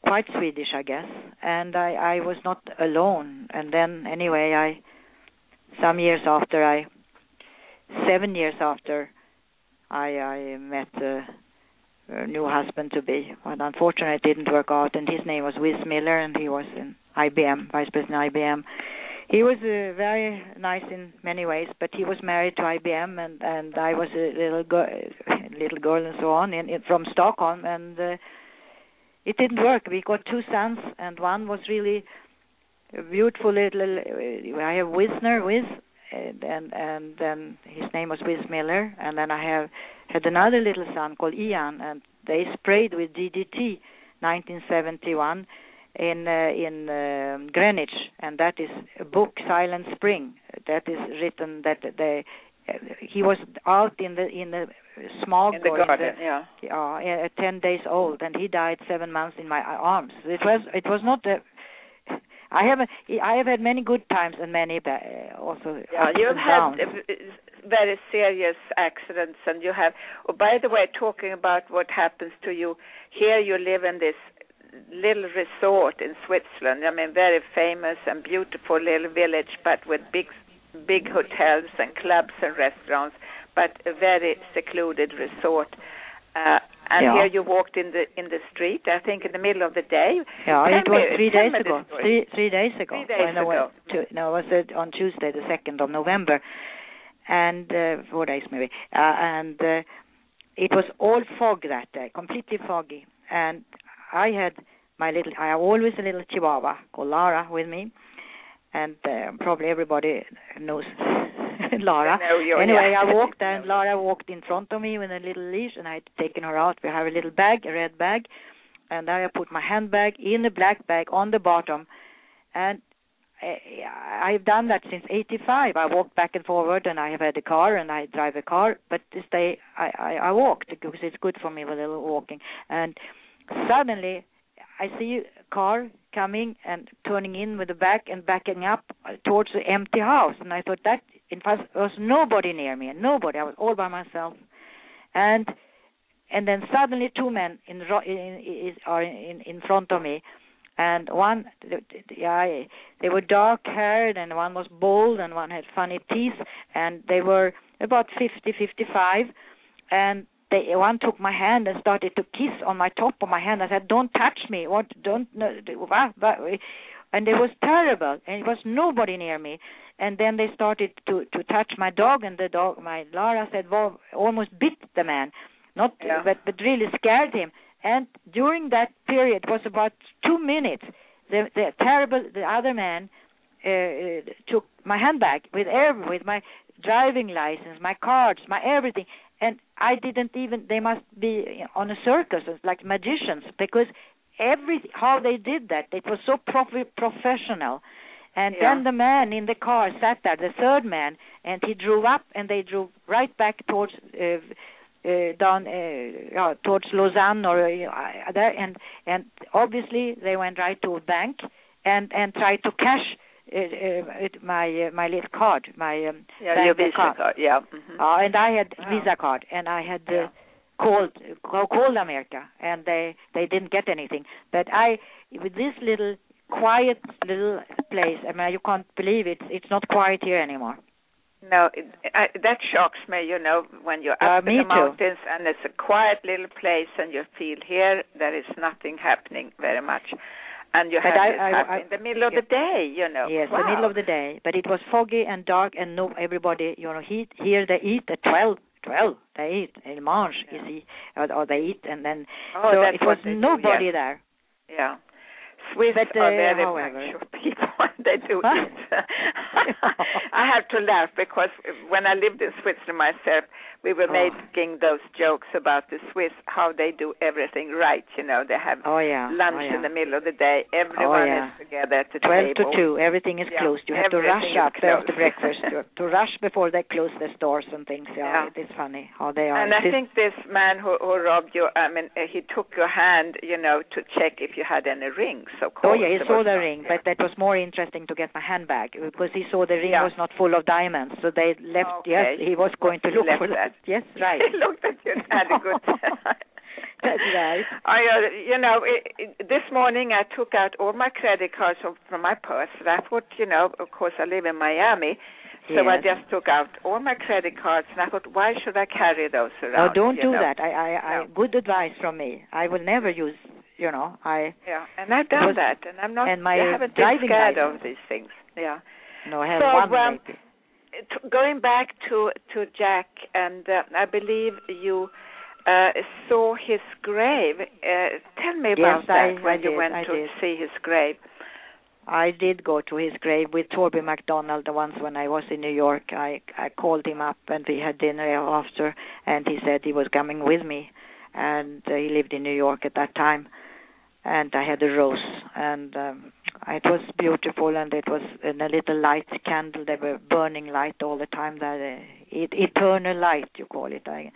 S4: quite Swedish, I guess. And I I was not alone. And then anyway, I some years after I seven years after I I met a, a new husband to be. But unfortunately, it didn't work out. And his name was Whiz Miller, and he was in IBM, vice president IBM. He was uh, very nice in many ways, but he was married to IBM, and and I was a little girl, little girl, and so on, in, in from Stockholm, and uh, it didn't work. We got two sons, and one was really a beautiful little. I have Wisner, Wiz, and and and then his name was Wiz Miller, and then I have had another little son called Ian, and they sprayed with DDT, 1971 in uh, in uh, Greenwich, and that is a book, Silent Spring. That is written that they uh, he was out in the in the smog
S3: in the garden.
S4: the,
S3: yeah.
S4: uh, at 10 days old and he died 7 months in my arms it was it was not a I have I have had many good times and many ba- also
S3: Yeah, you've had very serious accidents, and you have. Oh, by the way, talking about what happens to you, here you live in this little resort in Switzerland. I mean, very famous and beautiful little village, but with big, big hotels and clubs and restaurants, but a very secluded resort. Uh, and
S4: Yeah.
S3: here you walked in the in the street. I think in the middle of the day.
S4: Yeah,
S3: Tell
S4: it was
S3: me-
S4: three days ago. Three three days ago.
S3: Three days
S4: when I went to no, it was it on Tuesday, the second of November, and uh, four days maybe, uh, and uh, it was all fog that day, completely foggy, and I had my little. I have always a little Chihuahua called Lara with me, and uh, probably everybody knows Lara.
S3: I know you,
S4: Anyway,
S3: yeah.
S4: I walked and Lara walked in front of me with a little leash, and I had taken her out. We have a little bag, a red bag, and I put my handbag in the black bag on the bottom, and I, I've done that since '85. I walked back and forward, and I have had a car, and I drive a car. But this day, I, I, I walked because it's good for me with a little walking. And suddenly, I see a car coming and turning in with the back and backing up towards the empty house, and I thought that in fact there was nobody near me, and nobody. I was all by myself, and and then suddenly two men in, in, are in in front of me, and one yeah they were dark haired and one was bald and one had funny teeth and they were about fifty fifty five, and they one took my hand and started to kiss on my top of my hand. I said, "Don't touch me! What? Don't!" No, and it was terrible, and it was nobody near me. And then they started to to touch my dog, and the dog, my Lara said, "Well, almost bit the man, not
S3: Yeah.
S4: but but really scared him." And during that period was about two minutes. The the terrible the other man uh, uh, took my handbag with every with my driving license, my cards, my everything, and I didn't even. They must be on a circus, like magicians, because every how they did that, it was so prof- professional. And
S3: Yeah.
S4: then the man in the car sat there, the third man, and he drove up, and they drove right back towards uh, uh, down uh, towards Lausanne or uh, there, and and obviously they went right to a bank and and tried to cash uh, uh, it, my uh, my little card, my um,
S3: Yeah, your Visa
S4: account.
S3: card. Yeah. mhm.
S4: Uh, and I had. Visa card, and I had uh,
S3: Yeah.
S4: Called called America, and they they didn't get anything. But I, with this little quiet little place, I mean, you can't believe it. It's not quiet here anymore.
S3: No, it, I, that shocks me. You know, when you're
S4: Uh,
S3: up in
S4: me
S3: the
S4: too.
S3: mountains and it's a quiet little place, and you feel here there is nothing happening very much, and you
S4: But
S3: have
S4: I- I- I-
S3: in the middle of the day. You know.
S4: Yes,
S3: wow.
S4: the middle of the day, but it was foggy and dark, and no everybody, you know, he here they eat at twelve. Twelve, they eat in mange, you see, or, or they eat, and then
S3: Oh,
S4: so it was
S3: do,
S4: nobody
S3: yes.
S4: there.
S3: Yeah. Swiss are very
S4: however-
S3: macho people. they do it. I have to laugh because when I lived in Switzerland myself, we were
S4: Oh.
S3: making those jokes about the Swiss, how they do everything right. You know, they have
S4: Oh yeah,
S3: lunch
S4: oh, yeah.
S3: in the middle of the day. Everyone
S4: yeah.
S3: is together at the
S4: Twelve
S3: table.
S4: to two, everything is closed. You have to rush up after breakfast. to, to rush before they close the stores and things. Yeah, it is funny how they are.
S3: And I think this man who, who robbed you, I mean, uh, he took your hand, you know, to check if you had any rings. Of
S4: Oh yeah, he
S3: There
S4: saw the
S3: not-
S4: ring,
S3: yeah.
S4: but that was more interesting to get my handbag because he saw the ring
S3: Yeah.
S4: was not full of diamonds. So they left. Yes, he was going to look for
S3: that.
S4: Yes, right.
S3: he looked at you and had a good time.
S4: That's right.
S3: I, uh, you know, it, it, this morning I took out all my credit cards from, from my purse. That's what, you know. Of course, I live in Miami, so I just took out all my credit cards, and I thought, why should I carry those around?
S4: Oh, don't do
S3: know?
S4: that. I, I, I,
S3: No.
S4: good advice from me. I will never use, you know, I,
S3: Yeah, and I've done
S4: was-
S3: that, and I'm not.
S4: and my
S3: I haven't been scared
S4: license.
S3: of these things. Yeah.
S4: no, I have
S3: So,
S4: one
S3: um. T- going back to to Jack, and uh, I believe you uh, saw his grave. Uh, tell me about
S4: Yes,
S3: that
S4: I-
S3: when
S4: I
S3: you
S4: did,
S3: went
S4: I
S3: to
S4: did.
S3: see his grave.
S4: I did go to his grave with Torby MacDonald the once when I was in New York. I I called him up and we had dinner after, and he said he was coming with me, and uh, he lived in New York at that time, and I had a rose, and um, it was beautiful, and it was in a little light candle. They were burning light all the time. That uh, eternal light, you call it. I,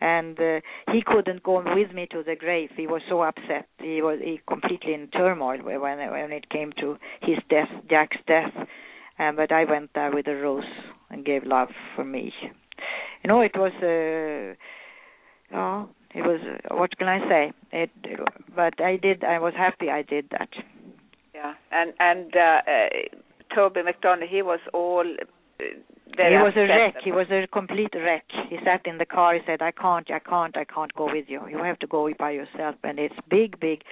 S4: and uh, he couldn't go with me to the grave. He was so upset. He was he completely in turmoil when when it came to his death, Jack's death. Um, but I went there with a rose and gave love for me. You know, it was. Uh, oh, it was. Uh, what can I say? It. But I did. I was happy. I did that.
S3: Yeah, and and uh, uh, Torby MacDonald, he was all. Uh, very
S4: he was a wreck. He was a complete wreck. He sat in the car. He said, "I can't, I can't, I can't go with you. You have to go by yourself." And it's big, big.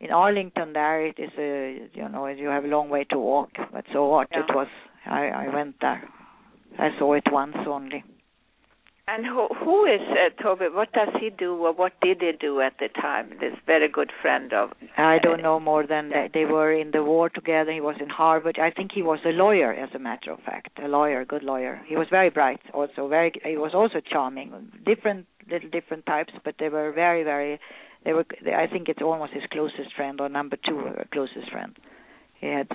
S4: In Arlington, there it is a, you know, you have a long way to walk. But so what?
S3: Yeah.
S4: It was. I, I went there. I saw it once only.
S3: And who who is uh, Toby? What does he do, or what did he do at the time? This very good friend of.
S4: I
S3: uh,
S4: don't know more than that. They were in the war together. He was in Harvard. I think he was a lawyer, as a matter of fact, a lawyer, good lawyer. He was very bright, also very. He was also charming. Different little different types, but they were very, very. They were. I think it's almost his closest friend, or number two uh, closest friend. He had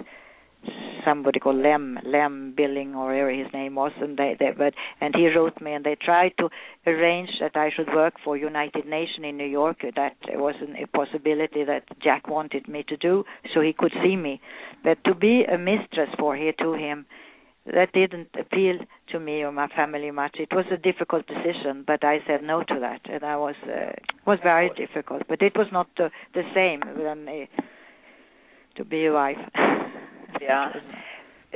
S4: somebody called Lem, Lem Billing, or whatever his name was, and they, they but and he wrote me, and they tried to arrange that I should work for United Nations in New York. That was an, a possibility that Jack wanted me to do, so he could see me. But to be a mistress for here to him, that didn't appeal to me or my family much. It was a difficult decision, but I said no to that, and I was uh, was very difficult. But it was not the, the same than uh, to be a wife.
S3: Yeah.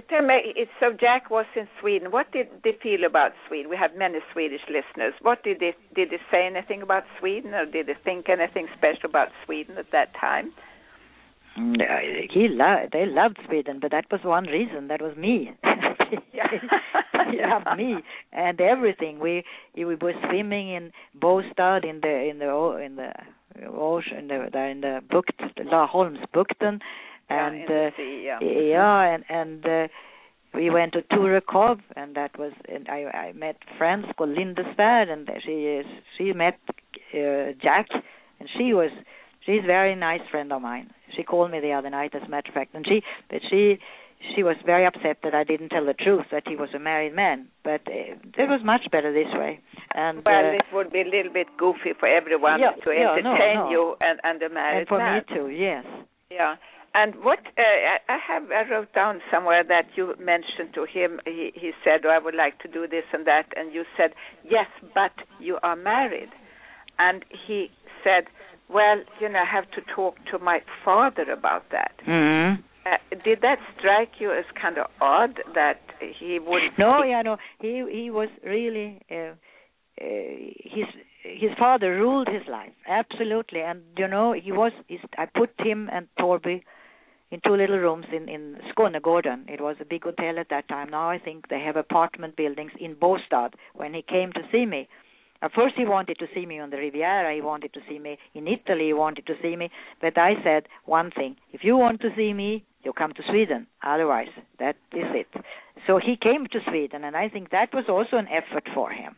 S3: Tell me, so Jack was in Sweden. What did they feel about Sweden? We have many Swedish listeners. What did they did they say anything about Sweden, or did they think anything special about Sweden at that time?
S4: Mm, he lo- they loved Sweden, but that was one reason. That was me.
S3: Yeah.
S4: loved me and everything. We we were swimming in Båstad in the in the in the ocean in the in the Bukt Laholmsbukten and uh,
S3: sea, yeah.
S4: yeah and and uh, we went to Torekov and that was and I I met friends called Linda Svärd and she is she met uh, Jack and she was she's a very nice friend of mine. She called me the other night as a matter of fact and she but she she was very upset that I didn't tell the truth that he was a married man but uh, it was much better this way and
S3: Well,
S4: uh,
S3: it would be a little bit goofy for everyone
S4: Yeah,
S3: to
S4: yeah, no,
S3: entertain
S4: no.
S3: you and and the
S4: and
S3: married
S4: for
S3: man.
S4: me too yes
S3: Yeah. And what uh, I have I wrote down somewhere that you mentioned to him he he said oh, I would like to do this and that and you said yes but you are married and he said well you know I have to talk to my father about that
S4: mm
S3: uh, did that strike you as kind of odd that he would
S4: No, yeah, no. He he was really uh, uh, his his father ruled his life absolutely, and you know he was. He's, I put him and Torby in two little rooms in in Skånegården. It was a big hotel at that time. Now I think they have apartment buildings in Båstad. When he came to see me, at first he wanted to see me on the Riviera. He wanted to see me in Italy. He wanted to see me, but I said one thing: if you want to see me, you come to Sweden. Otherwise, that is it. So he came to Sweden, and I think that was also an effort for him.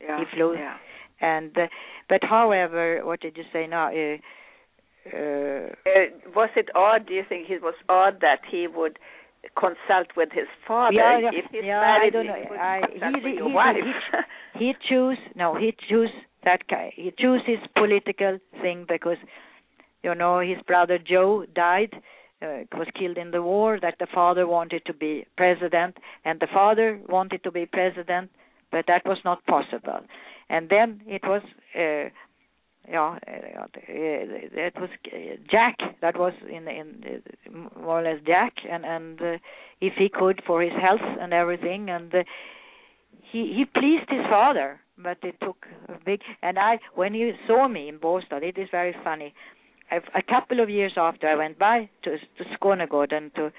S3: yeah,
S4: he flew.
S3: yeah.
S4: And uh, but however, what did you say now? Uh, uh,
S3: Uh, was it odd? Do you think it was odd that he would consult with his father
S4: Yeah, yeah,
S3: if he's
S4: yeah,
S3: married?
S4: I don't
S3: he
S4: know. I- he- he-
S3: your
S4: he-
S3: wife.
S4: he choose no, he choose that guy. He choose his political thing because you know his brother Joe died. Uh, was killed in the war. That the father wanted to be president, and the father wanted to be president, but that was not possible. And then it was uh, yeah, it was Jack that was in in more or less Jack, and and uh, if he could for his health and everything, and uh, he he pleased his father, but it took a big. And I when he saw me in Båstad, it is very funny. I've, a couple of years after I went by to to Skånegården to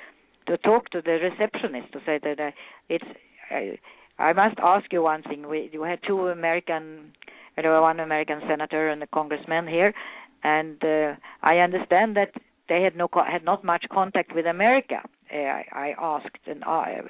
S4: to talk to the receptionist to say that uh, it's. I, I must ask you one thing. We, we had two American there were one American senator and a congressman here, and uh, I understand that they had no had not much contact with America. Uh, I, I asked, and I,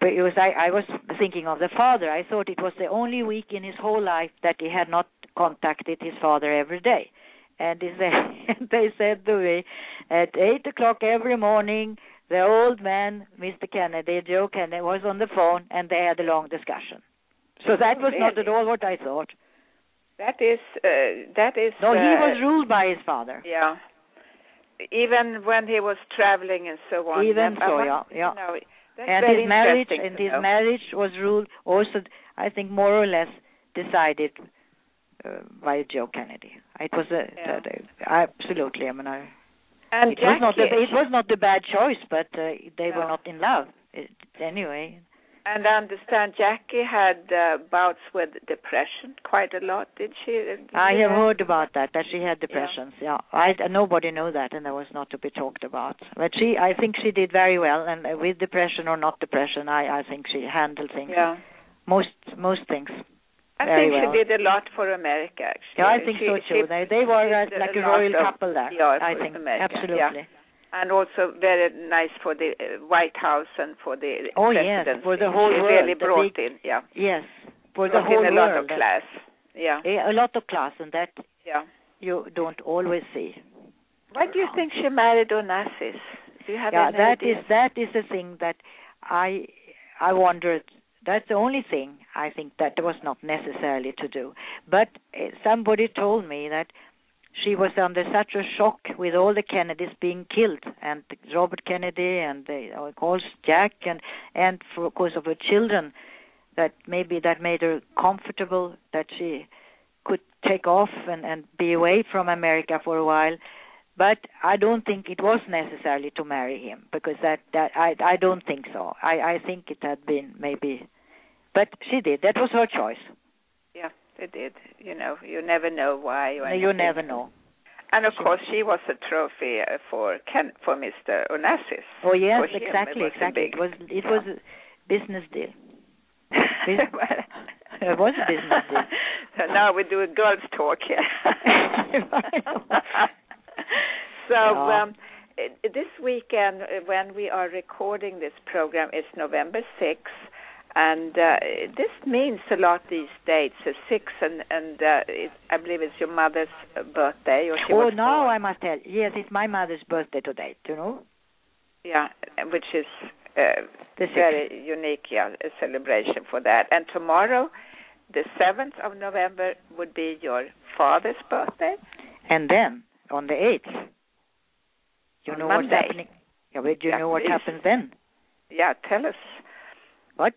S4: but it was I, I was thinking of the father. I thought it was the only week in his whole life that he had not contacted his father every day. And they said, they said to me, at eight o'clock every morning, the old man, Mr. Kennedy, Joe Kennedy, was on the phone, and they had a long discussion. So that was not at all what I thought.
S3: That is uh, that is.
S4: No, he
S3: uh,
S4: was ruled by his father.
S3: Yeah. Even when he was traveling and so on.
S4: Even so, yeah, yeah.
S3: Know,
S4: and his marriage and his
S3: know.
S4: marriage was ruled also, I think, more or less decided uh, by Joe Kennedy. It was a,
S3: Yeah.
S4: a- absolutely. I mean, I,
S3: And
S4: it was not a, it was not a bad choice, but uh, they were not in love it, anyway.
S3: And I understand Jackie had uh, bouts with depression quite a lot. Did she? Did
S4: I have heard about that that she had depressions. Yeah, I nobody knew that, and that was not to be talked about. But she, I think she did very well, and uh, with depression or not depression, I I think she handled things
S3: Yeah.
S4: most most things.
S3: I
S4: Very
S3: think
S4: well.
S3: she did a lot for America. Actually,
S4: Yeah, I think
S3: she,
S4: so
S3: she
S4: too. They they were uh, like a royal couple there. I think
S3: America,
S4: absolutely.
S3: And also very nice for the uh, White House and for the
S4: Oh, yes, for the whole
S3: she
S4: world,
S3: really
S4: the
S3: brought
S4: big-
S3: in, yeah,
S4: Yes, for the
S3: brought
S4: whole
S3: in a lot
S4: world.
S3: of class. Yeah,
S4: Yeah, a lot of class, and that
S3: yeah.
S4: you don't always see.
S3: Why do you think she married Onassis? Do you have
S4: yeah,
S3: any
S4: that is that is the thing that I I wondered. That's the only thing I think that was not necessarily to do. But uh, somebody told me that she was under such a shock with all the Kennedys being killed, and Robert Kennedy, and the, of course Jack, and and for of course of her children, that maybe that made her comfortable that she could take off and and be away from America for a while but I don't think it was necessarily to marry him because that that I I don't think so. I I think it had been maybe, but she did. That was her choice.
S3: They did. You know, you never know why. Or
S4: You never know.
S3: And of course, she was a trophy uh, for Ken for Mr. Onassis.
S4: Oh yes,
S3: For him,
S4: exactly,
S3: was
S4: exactly. it was it
S3: yeah.
S4: was a business deal. It was a business deal.
S3: so now we do a girls' talk here. so
S4: Yeah.
S3: um, this weekend, uh, when we are recording this program, is November 6th. And uh, this means a lot these days. The six and and uh, it, I believe it's your mother's uh, birthday, or she
S4: oh,
S3: was
S4: now
S3: born.
S4: I must tell. Yes, it's my mother's birthday today. Do you know?
S3: Yeah, which is uh, very unique, yeah, a celebration for that. And tomorrow, the 7th of November, would be your father's birthday.
S4: And then on the eighth, you
S3: On
S4: know what's
S3: Monday.
S4: happening. Yeah, but do you
S3: Yeah,
S4: know what
S3: please.
S4: happens then?
S3: Yeah, tell us.
S4: What?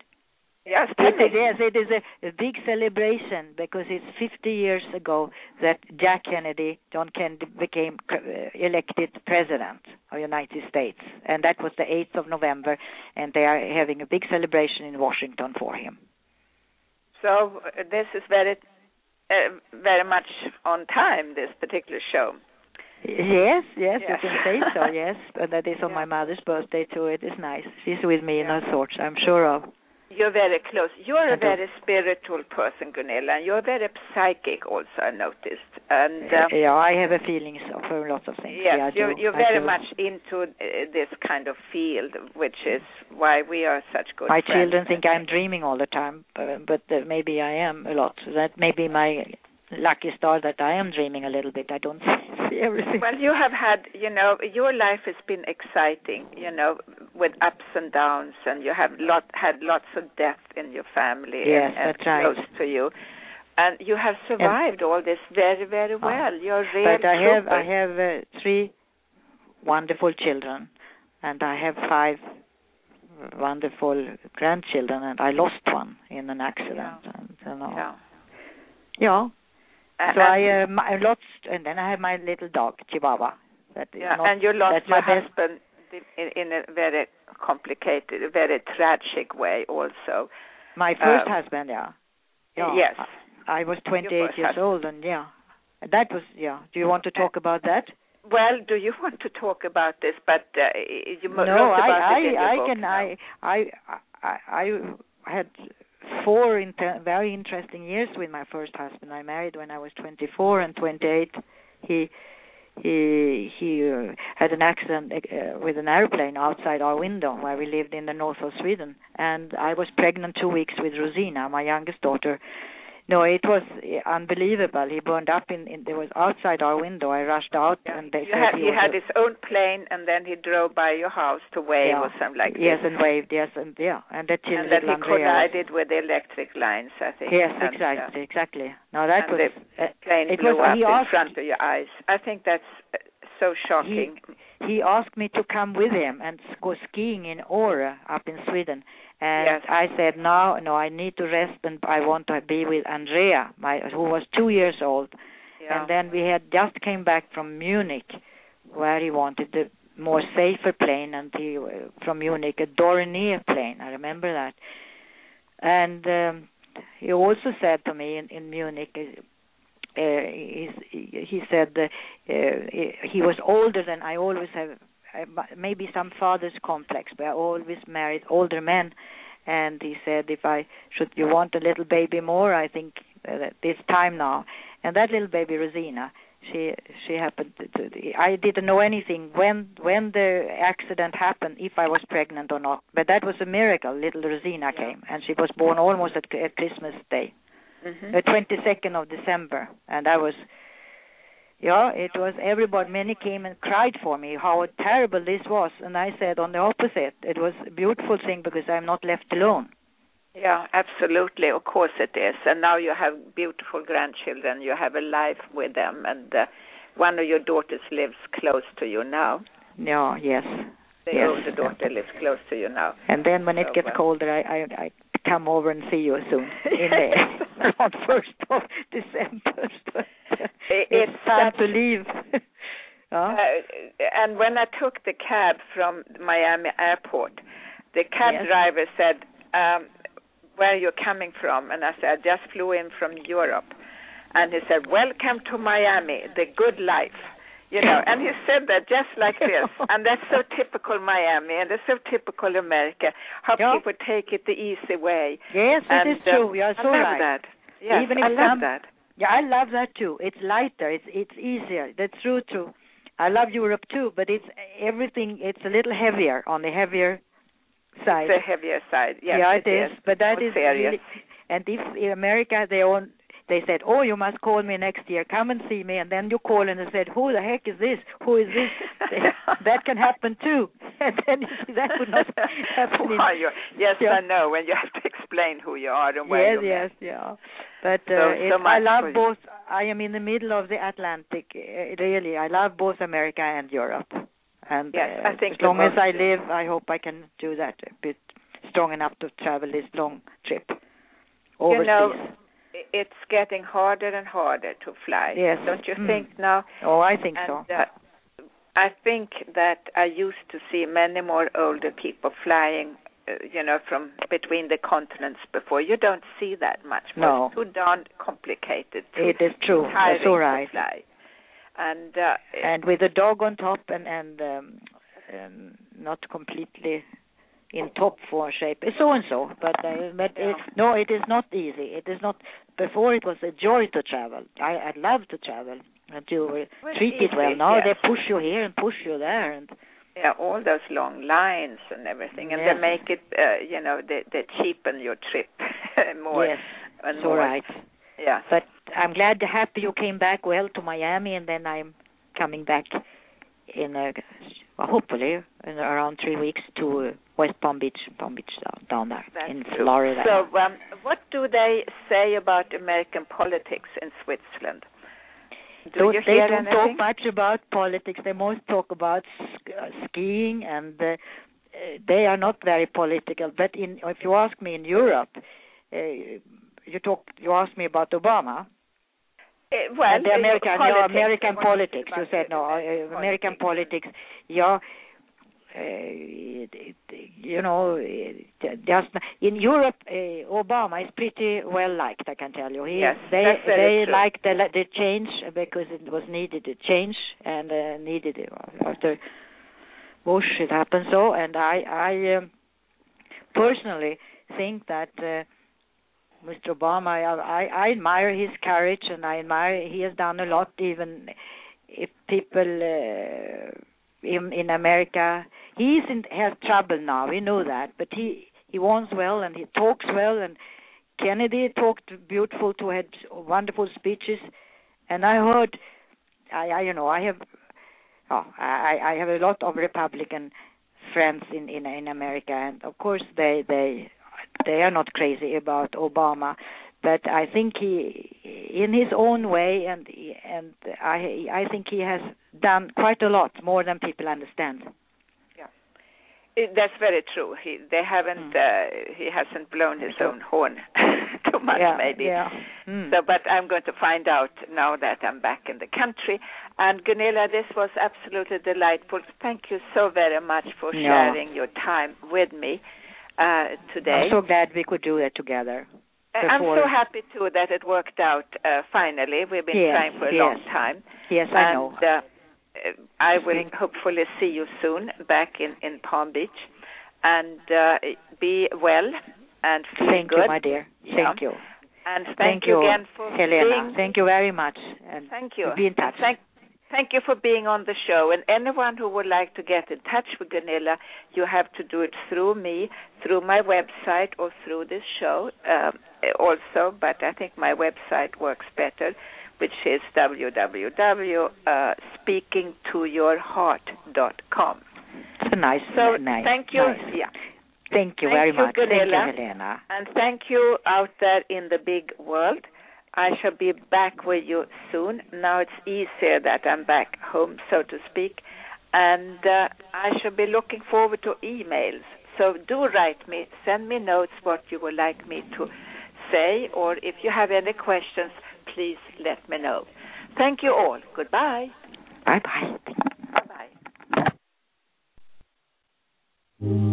S3: Yes,
S4: It is, yes, it is a, a big celebration because it's 50 years ago that Jack Kennedy, John Kennedy, became uh, elected president of the United States, and that was the 8th of November, and they are having a big celebration in Washington for him.
S3: So uh, this is very, uh, very much on time. This particular show.
S4: Yes, yes, you can say so. Yes, and that is on
S3: Yeah.
S4: my mother's birthday too. It is nice. She's with me in
S3: Yeah.
S4: all sorts. I'm sure of.
S3: You're very close. You're a very spiritual person, Gunilla, and you're very psychic. Also, I noticed. And uh,
S4: yeah, I have a feeling so for lots of things.
S3: Yes,
S4: yeah,
S3: you're, you're very much into uh, this kind of field, which is why we are such good
S4: my
S3: friends.
S4: children think I'm dreaming all the time, uh, but uh, maybe I am a lot. That may be my lucky star that I am dreaming a little bit. I don't see everything.
S3: Well, you have had, you know, your life has been exciting, you know, with ups and downs, and you have lot had lots of death in your family
S4: Yes,
S3: and, and
S4: that's right.
S3: close to you, and you have survived all this very, very
S4: Oh.
S3: well. You're a real
S4: but I have. I have uh, three wonderful children, and I have five wonderful grandchildren, and I lost one in an accident. And, you know,
S3: Yeah.
S4: yeah. So I uh, my, lots, and then I have my little dog Chihuahua. That
S3: yeah,
S4: not,
S3: and you lost your husband in, in a very complicated, very tragic way, also.
S4: My first
S3: um,
S4: husband, yeah. yeah.
S3: Yes.
S4: I, I was 28 years
S3: husband.
S4: old, and yeah, that was yeah. Do you want to talk about that?
S3: Well, do you want to talk about this? But uh, you
S4: no,
S3: wrote about
S4: I
S3: it in your
S4: I
S3: book
S4: can
S3: now.
S4: I I I I had four inter- very interesting years with my first husband. I married when I was 24 and 28. He he he uh, had an accident uh, with an airplane outside our window where we lived in the north of Sweden, and I was pregnant two weeks with Rosina, my youngest daughter. No, it was uh, unbelievable. He burned up in, in there was outside our window. I rushed out, and they
S3: you
S4: said
S3: had,
S4: he
S3: he had his own plane, and then he drove by your house to wave
S4: Yeah.
S3: or something like that.
S4: yes,
S3: this.
S4: and waved. Yes, and yeah, and that
S3: and then he collided with the electric lines, I think.
S4: Yes,
S3: and, uh,
S4: exactly, exactly. No, that was
S3: the
S4: uh,
S3: plane
S4: It
S3: blew
S4: was-
S3: up in
S4: asked-
S3: front of your eyes. I think that's uh, so shocking.
S4: he asked me to come with him and go skiing in Åre up in Sweden. And
S3: Yes.
S4: I said, no, no, I need to rest and I want to be with Andrea, my who was two years old.
S3: yeah.
S4: And then we had just came back from Munich, where he wanted the more safer plane, and he from Munich a Dornier plane. I remember that. And um, he also said to me in, in Munich, he, he said uh, uh, he was older than I always have. uh, Maybe some father's complex, but I always married older men. And he said, if I should, you want a little baby more, I think uh, that it's time now. And that little baby, Rosina, she she happened to, to I didn't know anything when when the accident happened if I was pregnant or not but that was a miracle little Rosina came and she was born almost at, at Christmas day
S3: Mhm.
S4: the 22nd of December and I was yeah it was everybody many came and cried for me how terrible this was and I said on the opposite it was a beautiful thing because I'm not left alone
S3: Yeah, absolutely. Of course it is. And now you have beautiful grandchildren. You have a life with them, and uh, one of your daughters lives close to you now.
S4: No, yes
S3: The
S4: Yes.
S3: older daughter lives close to you now.
S4: And then when it gets
S3: well.
S4: colder, I, I I come over and see you soon in the on first of December.
S3: It-
S4: it's
S3: it's
S4: time to leave.
S3: Uh, and when I took the cab from Miami airport, the cab
S4: Yes.
S3: driver said, um, "Where are you coming from?" And I said, "I just flew in from Europe." And he said, "Welcome to Miami, the good life." You know, and he said that just like this, and that's so typical Miami, and it's so typical America, how
S4: Yeah.
S3: people take it the easy way.
S4: yes, it
S3: and,
S4: is
S3: uh,
S4: true. You are
S3: I
S4: so
S3: love
S4: right.
S3: that. Yes,
S4: Even
S3: I
S4: if
S3: love
S4: some-
S3: that.
S4: Yeah, I love that too. It's lighter. It's it's easier. That's true too. I love Europe too, but it's everything. It's a little heavier on the heavier side.
S3: The heavier side. Yes,
S4: yeah,
S3: it
S4: is. But that
S3: More
S4: is
S3: serious.
S4: really. And if in America they own, they said, "Oh, you must call me next year. Come and see me." And then you call and they said, "Who the heck is this? Who is this?" that can happen too. And then you see, that would not happen.
S3: Who are you? Yes,
S4: Yeah.
S3: I know. When you have to explain who you are and where
S4: yes,
S3: you're
S4: yes, yeah. But uh,
S3: So-
S4: I love both. I am in the middle of the Atlantic. Uh, really, I love both America and Europe. And
S3: Yes,
S4: uh,
S3: I think
S4: as long as I live, I hope I can do that a bit strong enough to travel this long trip overseas.
S3: You know, it's getting harder and harder to fly.
S4: Yes.
S3: Don't you
S4: Mm.
S3: think now?
S4: oh, I think
S3: and
S4: so.
S3: uh, I think that I used to see many more older people flying, uh, you know, from between the continents before. You don't see that much.
S4: No.
S3: It's too darn complicated. Too
S4: It is true. That's all right.
S3: And uh,
S4: And with a dog on top and and um, um, not completely in top form shape, so and so. But uh, but
S3: Yeah.
S4: it, no, it is not easy. It is not. Before it was a joy to travel. I I love to travel and you uh,
S3: Well,
S4: treat it well. Now
S3: yes.
S4: they push you here and push you there, and
S3: yeah, all those long lines and everything, and
S4: Yes.
S3: they make it, uh, you know, they, they cheapen your trip more
S4: yes,
S3: and
S4: so
S3: more.
S4: right.
S3: Yeah.
S4: But I'm glad, happy you came back well to Miami, and then I'm coming back in uh, well, hopefully in around three weeks to West Palm Beach, Palm Beach down, there
S3: That's
S4: in
S3: true.
S4: Florida.
S3: So, um, what do they say about American politics in Switzerland? Do
S4: they don't
S3: anything?
S4: talk much about politics. They most talk about uh, skiing, and uh, uh, they are not very political. But in, if you ask me in Europe, uh, you talk. You ask me about Obama.
S3: Uh, well,
S4: the American,
S3: politics,
S4: no, American politics. You said no, uh, American politics. Yeah, uh, it, it, you know, it, just in Europe, uh, Obama is pretty well liked. I can tell you. He,
S3: Yes,
S4: they
S3: that's very
S4: they
S3: true.
S4: liked the the change because it was needed a change and uh, needed after Bush it happened so. And I I um, personally think that. Uh, Mr. Obama, I, I admire his courage and I admire he has done a lot. Even if people uh, in in America, he is in, has trouble now. We know that, but he he wants well and he talks well. And Kennedy talked beautiful to had wonderful speeches. And I heard, I, I you know I have, oh, I I have a lot of Republican friends in in in America, and of course they they they are not crazy about Obama, but I think he, in his own way, and and I I think he has done quite a lot more than people understand.
S3: It, that's very true. He they haven't
S4: Mm.
S3: uh, he hasn't blown his own horn too much
S4: yeah,
S3: maybe.
S4: Yeah. Mm.
S3: So, but I'm going to find out now that I'm back in the country. And Gunilla, this was absolutely delightful. Thank you so very much for
S4: Yeah.
S3: sharing your time with me uh, today.
S4: I'm so glad we could do that together.
S3: I'm so happy too that it worked out uh, finally. We've been
S4: Yes,
S3: trying for a
S4: yes.
S3: long time.
S4: Yes, I
S3: and,
S4: know.
S3: Uh, I will hopefully see you soon back in, in Palm Beach. And uh, be well and feel
S4: Thank
S3: good.
S4: you, my dear. Thank
S3: Yeah.
S4: you.
S3: And thank,
S4: Thank
S3: you
S4: you,
S3: again for
S4: Helena.
S3: being
S4: Thank you very much. And
S3: Thank you.
S4: Be in touch.
S3: Thank, thank you for being on the show. And anyone who would like to get in touch with Gunilla, you have to do it through me, through my website, or through this show um, also. But I think my website works better, which is www.speakingtoyourheart.com.
S4: It's a nice,
S3: So
S4: nice.
S3: thank you.
S4: nice.
S3: Yeah.
S4: Thank you
S3: Thank
S4: very
S3: you,
S4: much. Thank you,
S3: Gunilla.
S4: Helena.
S3: And thank you out there in the big world. I shall be back with you soon. Now it's easier that I'm back home, so to speak. And uh, I shall be looking forward to emails. So do write me, send me notes what you would like me to say, or if you have any questions, please let me know. Thank you all. Goodbye. Bye bye.
S4: Bye bye.